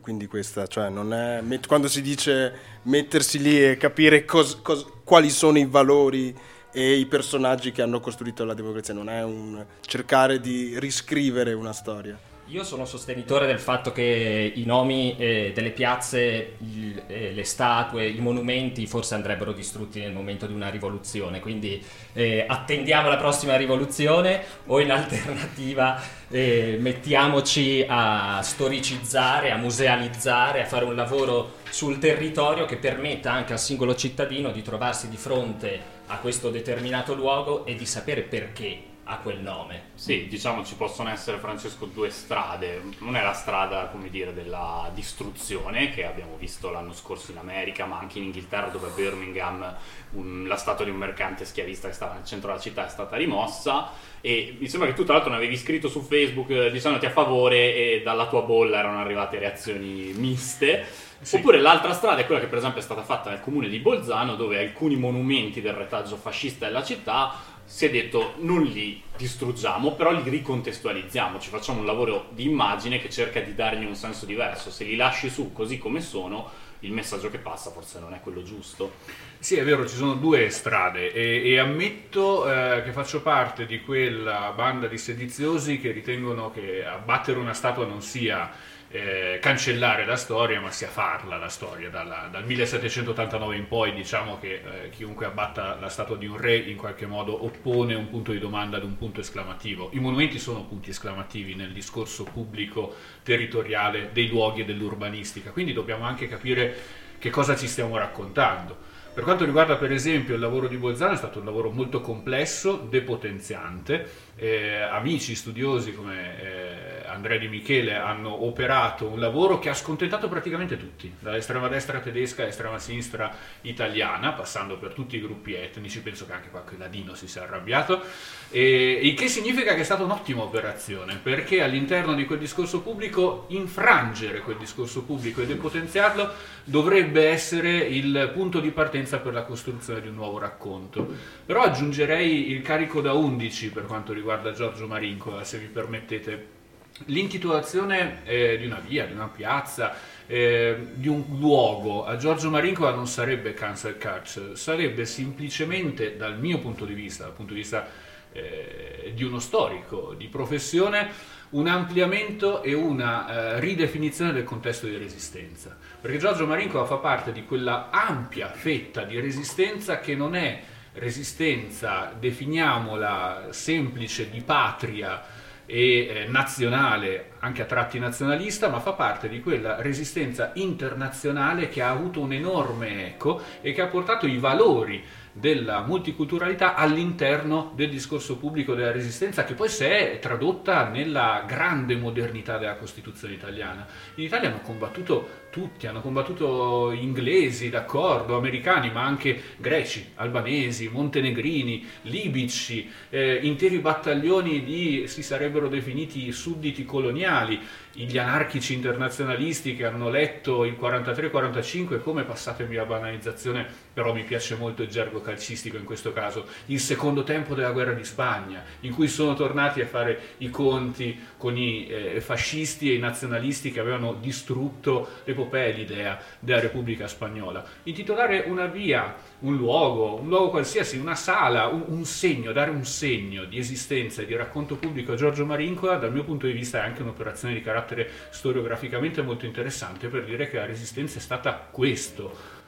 quindi, questa, cioè non è quando si dice mettersi lì e capire cos- cos- quali sono i valori e i personaggi che hanno costruito la democrazia, non è un cercare di riscrivere una storia. Io sono sostenitore del fatto che i nomi eh, delle piazze, il- eh, le statue, i monumenti forse andrebbero distrutti nel momento di una rivoluzione, quindi eh, attendiamo la prossima rivoluzione o in alternativa eh, mettiamoci a storicizzare, a musealizzare, a fare un lavoro sul territorio che permetta anche al singolo cittadino di trovarsi di fronte a questo determinato luogo e di sapere perché ha quel nome. Sì, diciamo ci possono essere, Francesco, due strade. Non è la strada, come dire, della distruzione che abbiamo visto l'anno scorso in America, ma anche in Inghilterra dove a Birmingham un- la statua di un mercante schiavista che stava nel centro della città è stata rimossa e mi sembra che tu tra l'altro ne avevi scritto su Facebook eh, dicendoti a favore e dalla tua bolla erano arrivate reazioni miste. Sì. Oppure l'altra strada è quella che per esempio è stata fatta nel comune di Bolzano dove alcuni monumenti del retaggio fascista della città si è detto non li distruggiamo, però li ricontestualizziamo, ci facciamo un lavoro di immagine che cerca di dargli un senso diverso. Se li lasci su così come sono, il messaggio che passa forse non è quello giusto. Sì, è vero, ci sono due strade e, e ammetto eh, che faccio parte di quella banda di sediziosi che ritengono che abbattere una statua non sia eh, cancellare la storia, ma sia farla la storia. Dalla- dal 1789 in poi diciamo che eh, chiunque abbatta la statua di un re in qualche modo oppone un punto di domanda ad un punto esclamativo. I monumenti sono punti esclamativi nel discorso pubblico territoriale dei luoghi e dell'urbanistica, quindi dobbiamo anche capire che cosa ci stiamo raccontando. Per quanto riguarda per esempio il lavoro di Bolzano è stato un lavoro molto complesso, depotenziante, Eh, amici studiosi come eh, Andrea Di Michele hanno operato un lavoro che ha scontentato praticamente tutti, dall'estrema destra tedesca all'estrema sinistra italiana, passando per tutti i gruppi etnici, penso che anche qualche ladino si sia arrabbiato, e, il che significa che è stata un'ottima operazione, perché all'interno di quel discorso pubblico infrangere quel discorso pubblico e depotenziarlo dovrebbe essere il punto di partenza per la costruzione di un nuovo racconto. Però aggiungerei il carico da 11 per quanto riguarda Giorgio Marincola, se mi permettete. L'intitolazione eh, di una via, di una piazza, eh, di un luogo a Giorgio Marincola non sarebbe cancel culture, sarebbe semplicemente, dal mio punto di vista, dal punto di vista eh, di uno storico di professione, un ampliamento e una eh, ridefinizione del contesto di resistenza. Perché Giorgio Marincola fa parte di quella ampia fetta di resistenza che non è resistenza, definiamola semplice di patria e eh, nazionale, anche a tratti nazionalista, ma fa parte di quella resistenza internazionale che ha avuto un enorme eco e che ha portato i valori della multiculturalità all'interno del discorso pubblico della resistenza che poi si è tradotta nella grande modernità della Costituzione italiana. In Italia hanno combattuto tutti, hanno combattuto inglesi, d'accordo, americani, ma anche greci, albanesi, montenegrini, libici, eh, interi battaglioni di, si sarebbero definiti sudditi coloniali, gli anarchici internazionalisti che hanno letto il 43-45 come, passatemi la banalizzazione, però mi piace molto il gergo calcistico in questo caso, il secondo tempo della guerra di Spagna, in cui sono tornati a fare i conti con i eh, fascisti e i nazionalisti che avevano distrutto l'epopea e l'idea della Repubblica Spagnola. Intitolare una via, un luogo, un luogo qualsiasi, una sala, un, un segno, dare un segno di esistenza e di racconto pubblico a Giorgio Marincola, dal mio punto di vista è anche un'operazione di carattere storiograficamente molto interessante per dire che la resistenza è stata questo.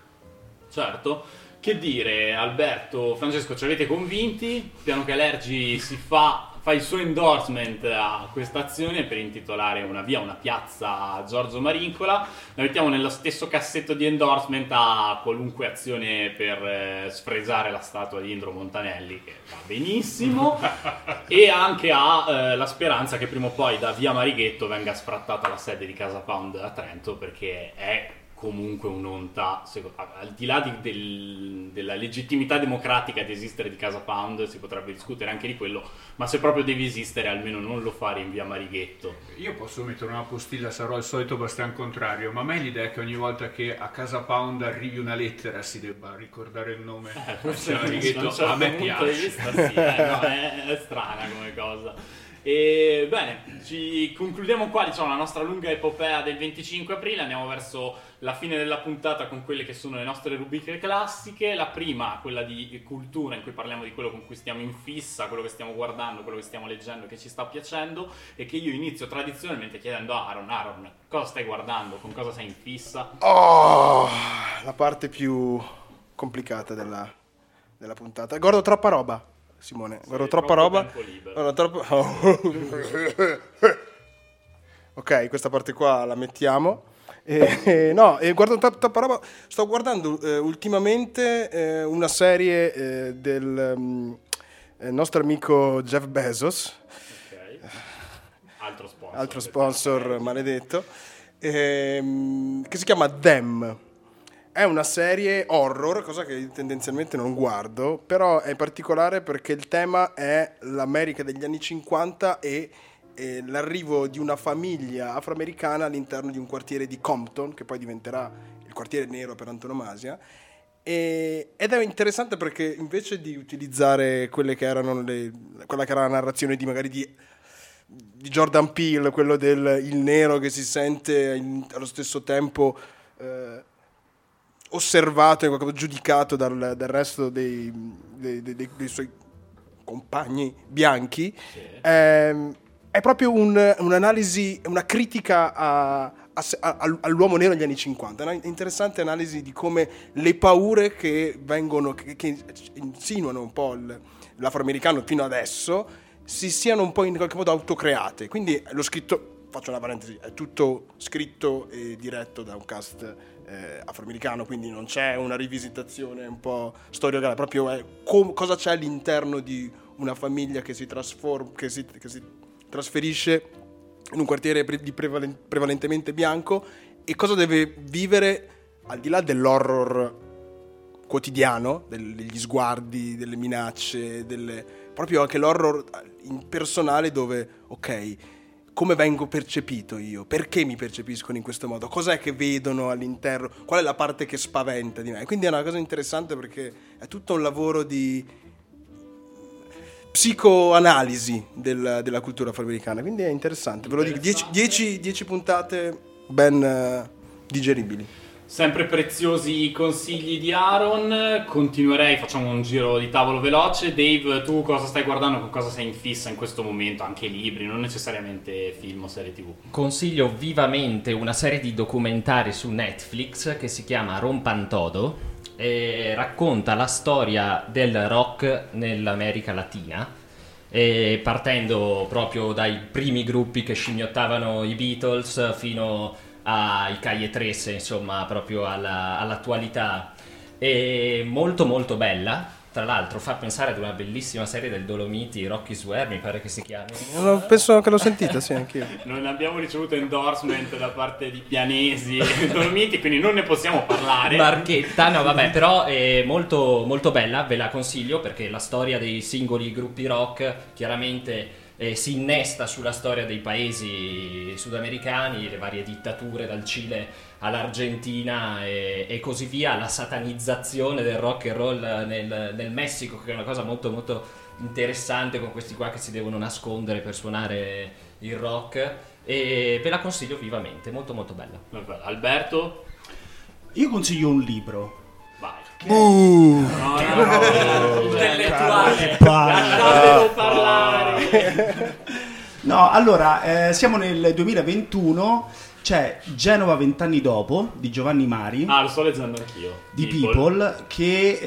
Certo. Che dire, Alberto, Francesco, ci avete convinti? Piano Calergi si fa, fa il suo endorsement a questa azione per intitolare una via, una piazza a Giorgio Marincola. La mettiamo nello stesso cassetto di endorsement a qualunque azione per eh, sfresare la statua di Indro Montanelli, che va benissimo, e anche a eh, la speranza che prima o poi da via Marighetto venga sfrattata la sede di Casa Pound a Trento, perché è comunque un'onta, al di là di- del- della legittimità democratica di esistere di Casa Pound, si potrebbe discutere anche di quello, ma se proprio devi esistere almeno non lo fare in via Marighetto. Io posso mettere una postilla, sarò il solito bastian contrario, ma a me l'idea è che ogni volta che a casa Pound arrivi una lettera si debba ricordare il nome. Eh, forse Bastian Righetto, da un certo a me di piace. vista sì, eh, no, è, è strana come cosa. E bene, ci concludiamo qua diciamo, la nostra lunga epopea del 25 aprile, andiamo verso la fine della puntata con quelle che sono le nostre rubriche classiche. La prima, quella di cultura, in cui parliamo di quello con cui stiamo in fissa, quello che stiamo guardando, quello che stiamo leggendo, che ci sta piacendo, e che io inizio tradizionalmente chiedendo a Aaron, Aaron, cosa stai guardando, con cosa sei in fissa? Oh, la parte più complicata della, della puntata. Guardo troppa roba, Simone. Guardo troppa roba. Guardo troppo... ok, questa parte qua la mettiamo. Eh, eh, no, eh, guardo tro- troppa roba. Sto guardando eh, ultimamente eh, una serie eh, del, il nostro amico Jeff Bezos, Altro sponsor. altro sponsor maledetto, ehm, che si chiama Them. È una serie horror, cosa che tendenzialmente non guardo, però è particolare perché il tema è l'America degli anni 50 e, e l'arrivo di una famiglia afroamericana all'interno di un quartiere di Compton, che poi diventerà il quartiere nero per antonomasia. E- ed è interessante perché invece di utilizzare quelle che erano le- quella che era la narrazione di magari di di Jordan Peele, quello del nero che si sente in- allo stesso tempo eh, osservato e giudicato dal, dal resto dei, dei- dei- dei- suoi compagni bianchi, ehm, è proprio un- un'analisi, una critica a- a all'uomo nero negli anni 50, una interessante analisi di come le paure che vengono, che, che insinuano un po' l'afroamericano fino adesso, si siano un po' in qualche modo autocreate. Quindi lo scritto, faccio una parentesi, è tutto scritto e diretto da un cast eh, afroamericano, quindi non c'è una rivisitazione un po' storica, proprio è com- cosa c'è all'interno di una famiglia che si, trasforma, che si, che si trasferisce in un quartiere pre- prevalen- prevalentemente bianco e cosa deve vivere al di là dell'horror quotidiano, del- degli sguardi, delle minacce, delle- proprio anche l'horror personale dove, ok, come vengo percepito io? Perché mi percepiscono in questo modo? Cos'è che vedono all'interno? Qual è la parte che spaventa di me? Quindi è una cosa interessante perché è tutto un lavoro di psicoanalisi del- della cultura afroamericana, quindi è interessante, ve lo dico, 10 puntate ben eh, digeribili. Sempre preziosi consigli di Aaron. Continuerei, facciamo un giro di tavolo veloce. Dave, tu cosa stai guardando? Con cosa sei in fissa in questo momento? Anche libri, non necessariamente film o serie TV. Consiglio vivamente una serie di documentari su Netflix che si chiama Rompantodo e racconta la storia del rock nell'America Latina. Partendo proprio dai primi gruppi che scimmiottavano i Beatles fino ai Calle 13, insomma, proprio alla- all'attualità. È molto molto bella. Tra l'altro fa pensare ad una bellissima serie del Dolomiti, Rocky Swear, mi pare che si chiami. No, Penso che l'ho sentita, sì, anch'io. Non abbiamo ricevuto endorsement da parte di Pianesi e Dolomiti, quindi non ne possiamo parlare. Marchetta, no vabbè, però è molto, molto bella, ve la consiglio perché la storia dei singoli gruppi rock chiaramente eh, si innesta sulla storia dei paesi sudamericani, le varie dittature dal Cile all'Argentina e, e così via, la satanizzazione del rock and roll nel, nel Messico che è una cosa molto molto interessante con questi qua che si devono nascondere per suonare il rock e ve la consiglio vivamente, molto molto bella. Alberto? Io consiglio un libro. Uh. No, no, no, Intellettuale. Lasciatelo parlare. No, allora, eh, siamo nel 2021, c'è Genova vent'anni dopo di Giovanni Mari. Ah, lo sto leggendo anch'io. Di People, che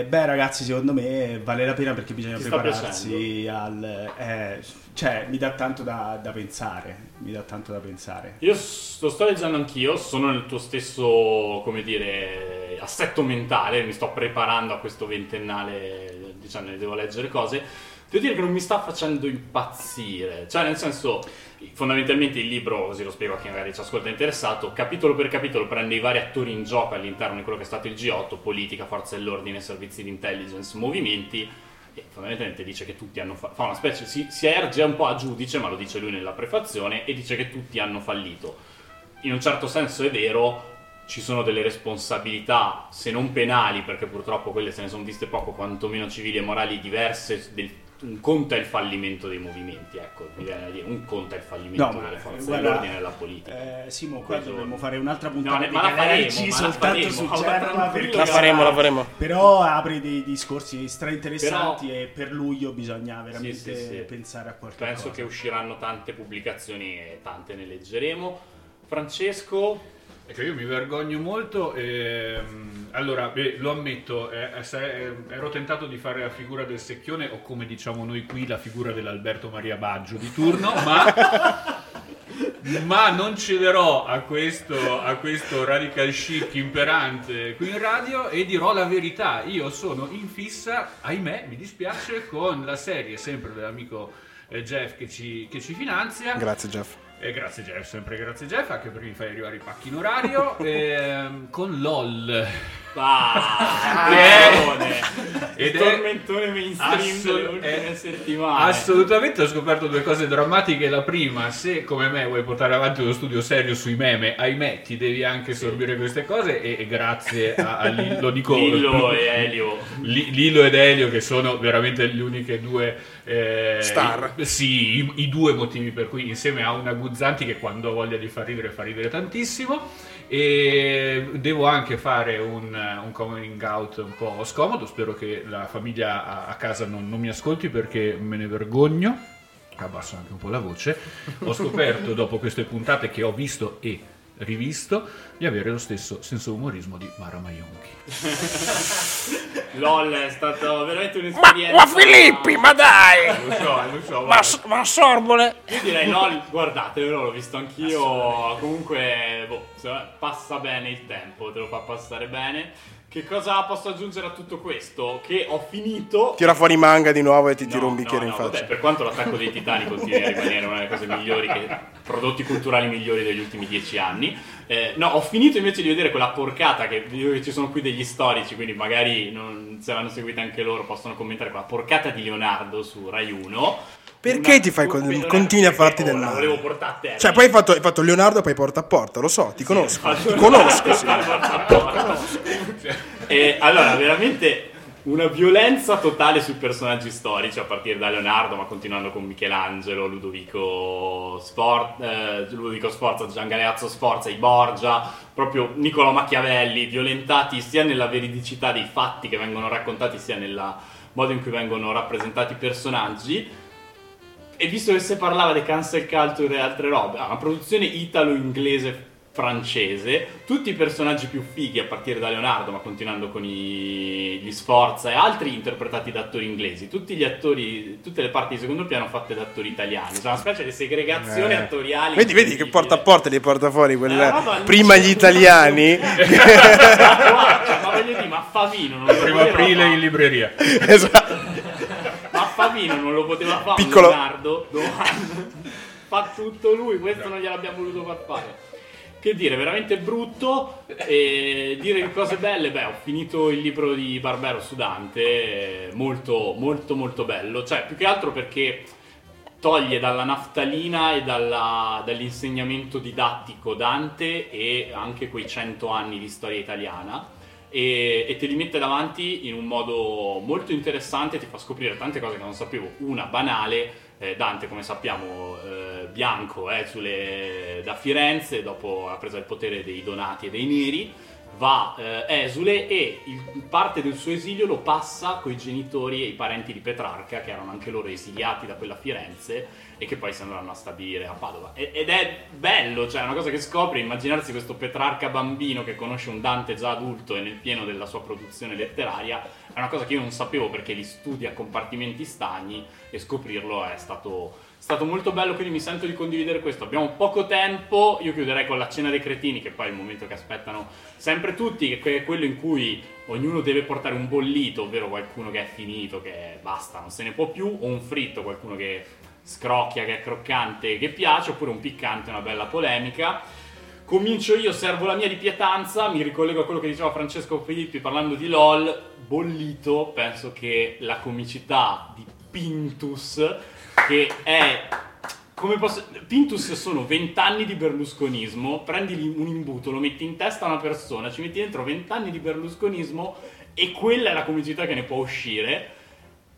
eh, beh ragazzi secondo me vale la pena perché bisogna Ti sta prepararsi al eh, cioè mi dà tanto da, da pensare mi dà tanto da pensare Io s- lo sto leggendo anch'io, sono nel tuo stesso, come dire, assetto mentale, mi sto preparando a questo ventennale, diciamo, ne devo leggere cose. Devo dire che non mi sta facendo impazzire, cioè nel senso, fondamentalmente il libro, così lo spiego a chi magari ci ascolta interessato, capitolo per capitolo prende i vari attori in gioco all'interno di quello che è stato il G8, politica, forze dell'ordine, servizi di intelligence, movimenti, e fondamentalmente dice che tutti hanno fa-, fa una specie, si, si erge un po' a giudice, ma lo dice lui nella prefazione, e dice che tutti hanno fallito. In un certo senso è vero, ci sono delle responsabilità, se non penali, perché purtroppo quelle se ne sono viste poco, quantomeno civili e morali diverse. del- un conto è il fallimento dei movimenti, ecco, mi viene da dire, un conto è il fallimento No, ma, delle forze guarda, dell'ordine e della politica. eh, Simo qua Questo- dovremmo fare un'altra No, puntata ne- di ma la faremo, Galerci ma la soltanto faremo, su ma Genova perché La faremo, la faremo. però apre dei discorsi stra interessanti Però- e per luglio bisogna veramente Sì, sì, sì. pensare a qualche Penso cosa che usciranno tante pubblicazioni e tante ne leggeremo. Francesco, Ecco, io mi vergogno molto. ehm, allora, beh, lo ammetto, eh, se- eh, ero tentato di fare la figura del secchione o come diciamo noi qui la figura dell'Alberto Maria Baggio di turno, ma ma non cederò a questo, a questo radical chic imperante qui in radio e dirò la verità. Io sono in fissa, ahimè, mi dispiace, con la serie sempre dell'amico eh, Jeff che ci, che ci finanzia. Grazie Jeff. E grazie Jeff, sempre grazie Jeff, anche perché mi fai arrivare i pacchi in orario. ehm, con LOL. Ah, Eh, il ed è tormentone mainstream assol- delle ultime è- settimane. Assolutamente ho scoperto due cose drammatiche. La prima, se come me vuoi portare avanti uno studio serio sui meme, ahimè, ti devi anche sorbire queste cose. E, e grazie a, a Lillo, lo dico Lillo e Elio. Li- Lillo ed Elio, che sono veramente le uniche due eh, Star. i- sì, i, i due motivi per cui, insieme a una Guzzanti che quando ha voglia di far ridere, fa ridere tantissimo. E devo anche fare un, un coming out un po' scomodo. Spero che la famiglia a, a casa non, non mi ascolti perché me ne vergogno. Abbasso anche un po' la voce. Ho scoperto dopo queste puntate che ho visto e rivisto di avere lo stesso senso umorismo di Mara Maionchi. LOL è stato veramente Ma, un'esperienza. ma Filippi, ma dai! Lo so, lo so. Ma, ma Sorbole! Io direi LOL, guardatelo, l'ho visto anch'io. Comunque, boh, passa bene il tempo, te lo fa passare bene. Che cosa posso aggiungere a tutto questo? Che ho finito. Tira fuori i manga di nuovo e ti tiro No, un bicchiere no, in no, faccia. vabbè, per quanto l'attacco dei titani continui a rimanere una delle cose migliori, che, prodotti culturali migliori degli ultimi dieci anni. eh, no, ho finito invece di vedere quella porcata che ci sono qui degli storici, quindi magari non, se l'hanno seguita anche loro possono commentare quella porcata di Leonardo su Rai 1. Perché Una- ti fai con- continui a farti del male? volevo portare a terra. Cioè, poi hai fatto, hai fatto Leonardo, poi porta a porta, lo so, ti conosco. Faccio- Ti conosco, sì. E allora, veramente una violenza totale sui personaggi storici, a partire da Leonardo, ma continuando con Michelangelo, Ludovico, Spor- eh, Ludovico Sforza, Gian Galeazzo Sforza, i Borgia, proprio Niccolò Machiavelli, violentati sia nella veridicità dei fatti che vengono raccontati, sia nel modo in cui vengono rappresentati i personaggi. E visto che si parlava di cancel culture e altre robe, ah, una produzione italo-inglese francese, tutti i personaggi più fighi a partire da Leonardo, ma continuando con i- gli Sforza e altri interpretati da attori inglesi, tutti gli attori, tutte le parti di secondo piano fatte da attori italiani, cioè una specie di segregazione Eh. attoriale. Vedi, vedi che porta a porta li porta fuori quel- Eh, prima gli italiani. Ma voglio dire, ma Favino non lo Primo aprile in libreria. esatto. Ma Favino non lo poteva fare Piccolo- Leonardo, domani. fa tutto lui, questo non gliel'abbiamo voluto far fare. Che dire, veramente brutto. E dire cose belle, beh, ho finito il libro di Barbero su Dante, eh, molto, molto, molto bello. Cioè, più che altro perché toglie dalla naftalina e dalla- dall'insegnamento didattico Dante e anche quei cento anni di storia italiana e, e te li mette davanti in un modo molto interessante, ti fa scoprire tante cose che non sapevo. Una banale, Dante come sappiamo eh, bianco eh, sulle- da Firenze, dopo ha preso il potere dei donati e dei neri, va eh, esule e il- parte del suo esilio lo passa con i genitori e i parenti di Petrarca che erano anche loro esiliati da quella Firenze e che poi si andranno a stabilire a Padova. E- ed è bello, cioè è una cosa che scopri immaginarsi questo Petrarca bambino che conosce un Dante già adulto e nel pieno della sua produzione letteraria è una cosa che io non sapevo perché li studi a compartimenti stagni e scoprirlo è stato stato molto bello, quindi mi sento di condividere questo. Abbiamo poco tempo, io chiuderei con la cena dei cretini, che poi è il momento che aspettano sempre tutti, che è quello in cui ognuno deve portare un bollito, ovvero qualcuno che è finito, che basta, non se ne può più, o un fritto, qualcuno che scrocchia, che è croccante, che piace, oppure un piccante, una bella polemica. Comincio io, servo la mia di pietanza, mi ricollego a quello che diceva Francesco Filippi parlando di LOL, bollito, penso che la comicità di Pintus, che è... Come posso... Pintus sono vent'anni di berlusconismo, prendi un imbuto, lo metti in testa a una persona, ci metti dentro vent'anni di berlusconismo e quella è la comicità che ne può uscire,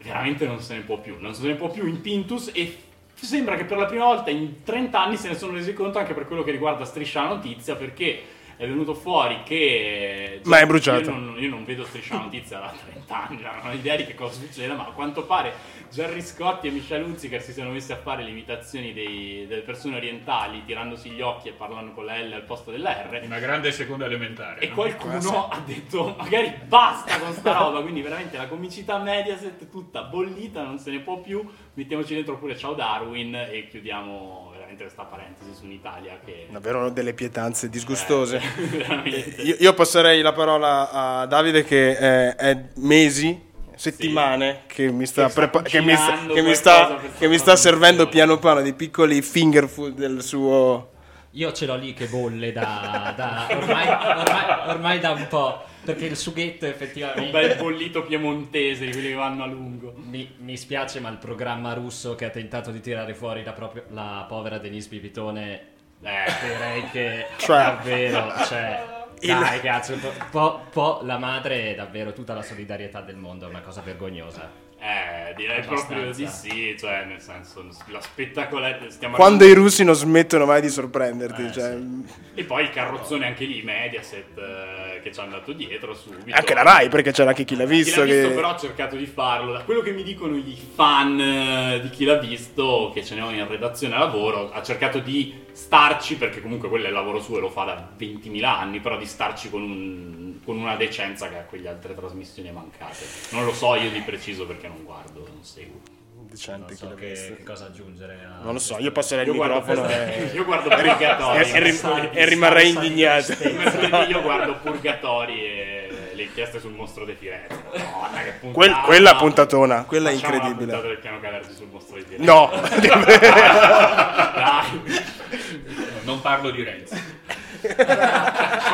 veramente non se ne può più, non se ne può più in Pintus e sembra che per la prima volta in 30 anni se ne sono resi conto anche per quello che riguarda Striscia la Notizia perché è venuto fuori che... Ma è bruciato. Io non, io non vedo striscia la notizia da 30 anni, non ho idea di che cosa succeda, ma a quanto pare Gerry Scotti e Michelle Hunziker si sono messi a fare le imitazioni dei- delle persone orientali, tirandosi gli occhi e parlando con la L al posto della R. Una grande seconda elementare. E no? qualcuno ha detto magari basta con sta roba, quindi veramente la comicità Mediaset tutta bollita, non se ne può più, mettiamoci dentro pure Ciao Darwin e chiudiamo veramente questa parentesi su un'Italia che... Davvero delle pietanze disgustose. Eh, io, io passerei la parola a Davide che eh, è mesi, settimane che mi sta, Che prepa- che mi sta- che mi sta- che mi sta servendo piano piano dei piccoli finger food del suo... Io ce l'ho lì che bolle da, da- ormai, ormai- ormai da un po'. Perché il sughetto Un effettivamente. bel bollito piemontese di quelli che vanno a lungo. Mi, mi spiace, ma il programma russo che ha tentato di tirare fuori la, propria- la povera Denise Pipitone. Eh, direi che Cioè- davvero, cioè, Il- dai cazzo, un po', po- po' la madre è davvero tutta la solidarietà del mondo, è una cosa vergognosa. Eh, direi proprio di Abbastanza. sì, cioè nel senso la spettacolarità stiamo Quando i arrivando- russi non smettono mai di sorprenderti. Eh, cioè, E poi il carrozzone anche lì, Mediaset, eh, che ci è andato dietro subito. Anche la Rai, perché c'era anche chi l'ha Chi visto. l'ha visto che- però ha cercato di farlo. Da quello che mi dicono i fan eh, di chi l'ha visto, che ce ne ho in redazione a lavoro, ha cercato di starci, perché comunque quello è il lavoro suo e lo fa da 20.000 anni, però di starci con, un- con una decenza che a quelle altre trasmissioni mancate. Non lo so io di preciso perché non guardo, non seguo. Decente Non so che, cosa aggiungere. a Non lo so, io passerei il Io guardo, microfono questa- e... io guardo Purgatori. e- e rim- e rimarrei indignato. io guardo Purgatori e le inchieste sul mostro di Firenze. Madonna, che puntata. Quel- quella puntatona, quella è Facciamo la incredibile. puntata del piano Calergi sul mostro di Firenze. No! Dai. Non parlo di Renzi.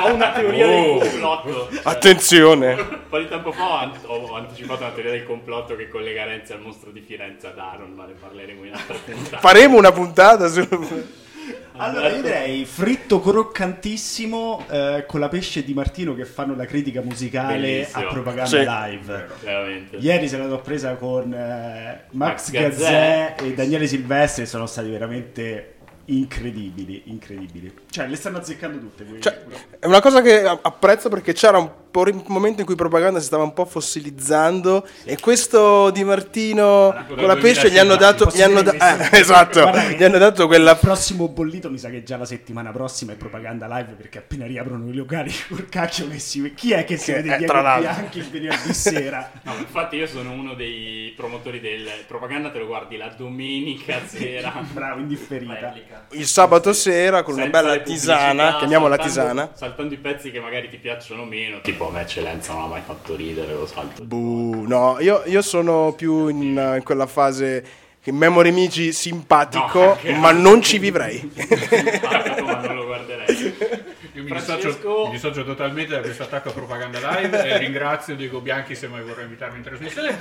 Ho una teoria Oh. del complotto. Attenzione! Un po' di tempo fa ho anticipato una teoria del complotto che collega Renzi al mostro di Firenze ad Aaron, ma ne parleremo in altra puntata. Faremo una puntata su... Allora io direi fritto croccantissimo eh, con la pesce di Martino che fanno la critica musicale Bellissimo. a propaganda Sì. live. Veramente. Ieri se la l'ho presa con eh, Max Max Gazzè Gazzè. e Daniele Silvestri sono stati veramente incredibili, incredibili. Cioè le stanno azzeccando tutte. Cioè, è una cosa che apprezzo perché c'era un momento in cui propaganda si stava un po' fossilizzando e questo Di Martino Tipo con la pesce gli hanno 2016. dato, gli hanno da- eh, esatto, Guarda gli hanno dato quella Il prossimo bollito mi sa che già la settimana prossima è propaganda live perché appena riaprono i locali col cacchio che si chi è che si Che- vede eh, tra l'altro. Bianchi il venerdì sera No, infatti io sono uno dei promotori del propaganda te lo guardi la domenica sera. bravo indifferita Replica. il sabato sera con una Senza bella le tisana, chiamiamola saltando- tisana. Saltando i pezzi che magari ti piacciono meno, tipo a me Eccellenza non ha mai fatto ridere, lo salto. Buh, no, io, io sono più in, in quella fase che Memory Migi simpatico, No, ma non ci vivrei. Simpatico, ma non lo guarderei. Io mi Francesco- dissocio, mi dissocio totalmente da questo attacco a propaganda live e ringrazio Diego Bianchi se mai vorrà invitarmi in trasmissione.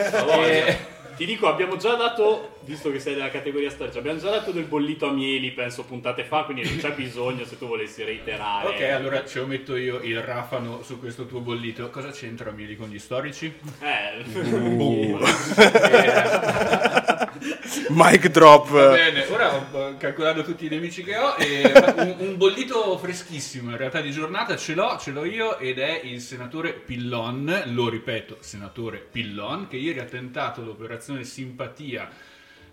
E- Ti dico, abbiamo già dato, visto che sei della categoria storica, abbiamo già dato del bollito a mieli, penso, puntate fa, quindi non c'è bisogno se tu volessi reiterare. Ok, allora ce lo metto io il rafano su questo tuo bollito. Cosa c'entra Mieli con gli storici? Eh, Boom. Mic drop. Va bene, ora ho calcolato tutti i nemici che ho e un, un bollito freschissimo in realtà di giornata ce l'ho, ce l'ho io ed è il senatore Pillon, lo ripeto, senatore Pillon, che ieri ha tentato l'operazione simpatia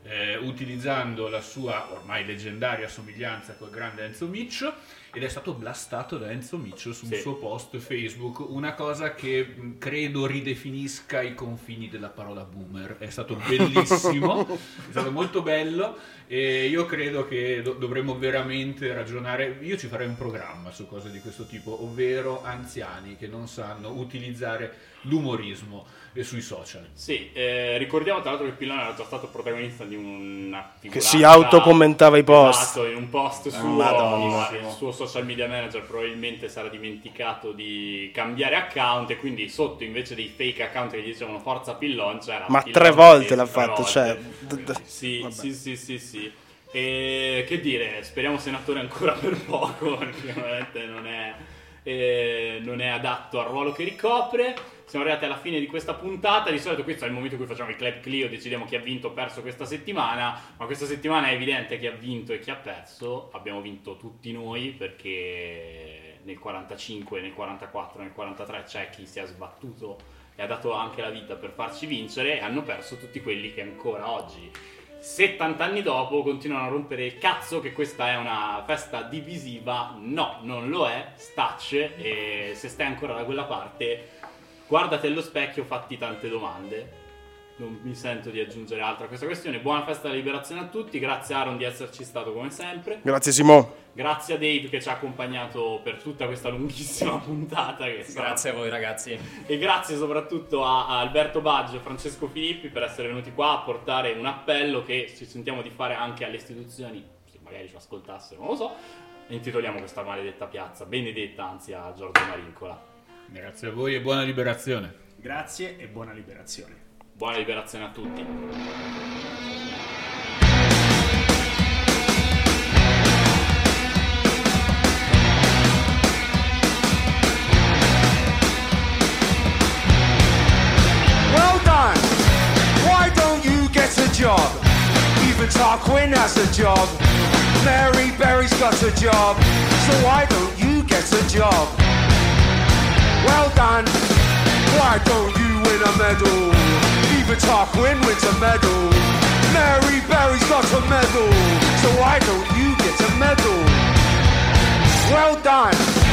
eh, utilizzando la sua ormai leggendaria somiglianza col grande Enzo Miccio ed è stato blastato da Enzo Miccio su un Sì. suo post Facebook, una cosa che mh, credo ridefinisca i confini della parola boomer. È stato bellissimo, è stato molto bello e io credo che do- dovremmo veramente ragionare, io ci farei un programma su cose di questo tipo, ovvero anziani che non sanno utilizzare l'umorismo eh, sui social. Sì, eh, ricordiamo tra l'altro che Pillone era già stato protagonista di una Che figuraccia- si autocommentava i post. Esatto, in un post suo, Madonna. il suo social media manager probabilmente sarà dimenticato di cambiare account e quindi sotto invece dei fake account che gli dicevano Forza Pillon c'era Ma Pillon tre volte l'ha fatto, volte. cioè, Sì, sì, sì, sì, sì. E che dire, speriamo senatore ancora per poco, perché veramente non è, eh, non è adatto al ruolo che ricopre. Siamo arrivati alla fine di questa puntata. Di solito questo è il momento in cui facciamo il club Clio, decidiamo chi ha vinto o perso questa settimana. Ma questa settimana è evidente chi ha vinto e chi ha perso. Abbiamo vinto tutti noi perché nel 45, nel 44, nel 43 c'è chi si è sbattuto e ha dato anche la vita per farci vincere e hanno perso tutti quelli che ancora oggi 70 anni dopo continuano a rompere il cazzo che questa è una festa divisiva. No, non lo è, stacce e se stai ancora da quella parte guardati allo specchio, fatti tante domande. Non mi sento di aggiungere altro a questa questione. Buona festa della liberazione a tutti, grazie Aaron di esserci stato come sempre. Grazie Simo. Grazie a Dave che ci ha accompagnato per tutta questa lunghissima puntata. Che sarà- Grazie a voi ragazzi. e grazie soprattutto a, a Alberto Baggio e Francesco Filippi per essere venuti qua a portare un appello che ci sentiamo di fare anche alle istituzioni, se magari ci ascoltassero, non lo so. Intitoliamo questa maledetta piazza, benedetta anzi a Giorgio Marincola. Grazie a voi e buona liberazione. Grazie e buona liberazione. Buona liberazione a tutti. Well done. Why don't you get a job? Even Tarquin has a job. Mary Berry's got a job. So why don't you get a job? Well done. Why don't you win a medal? Libertar win wins a medal. Mary Berry's got a medal. So why don't you get a medal? Well done.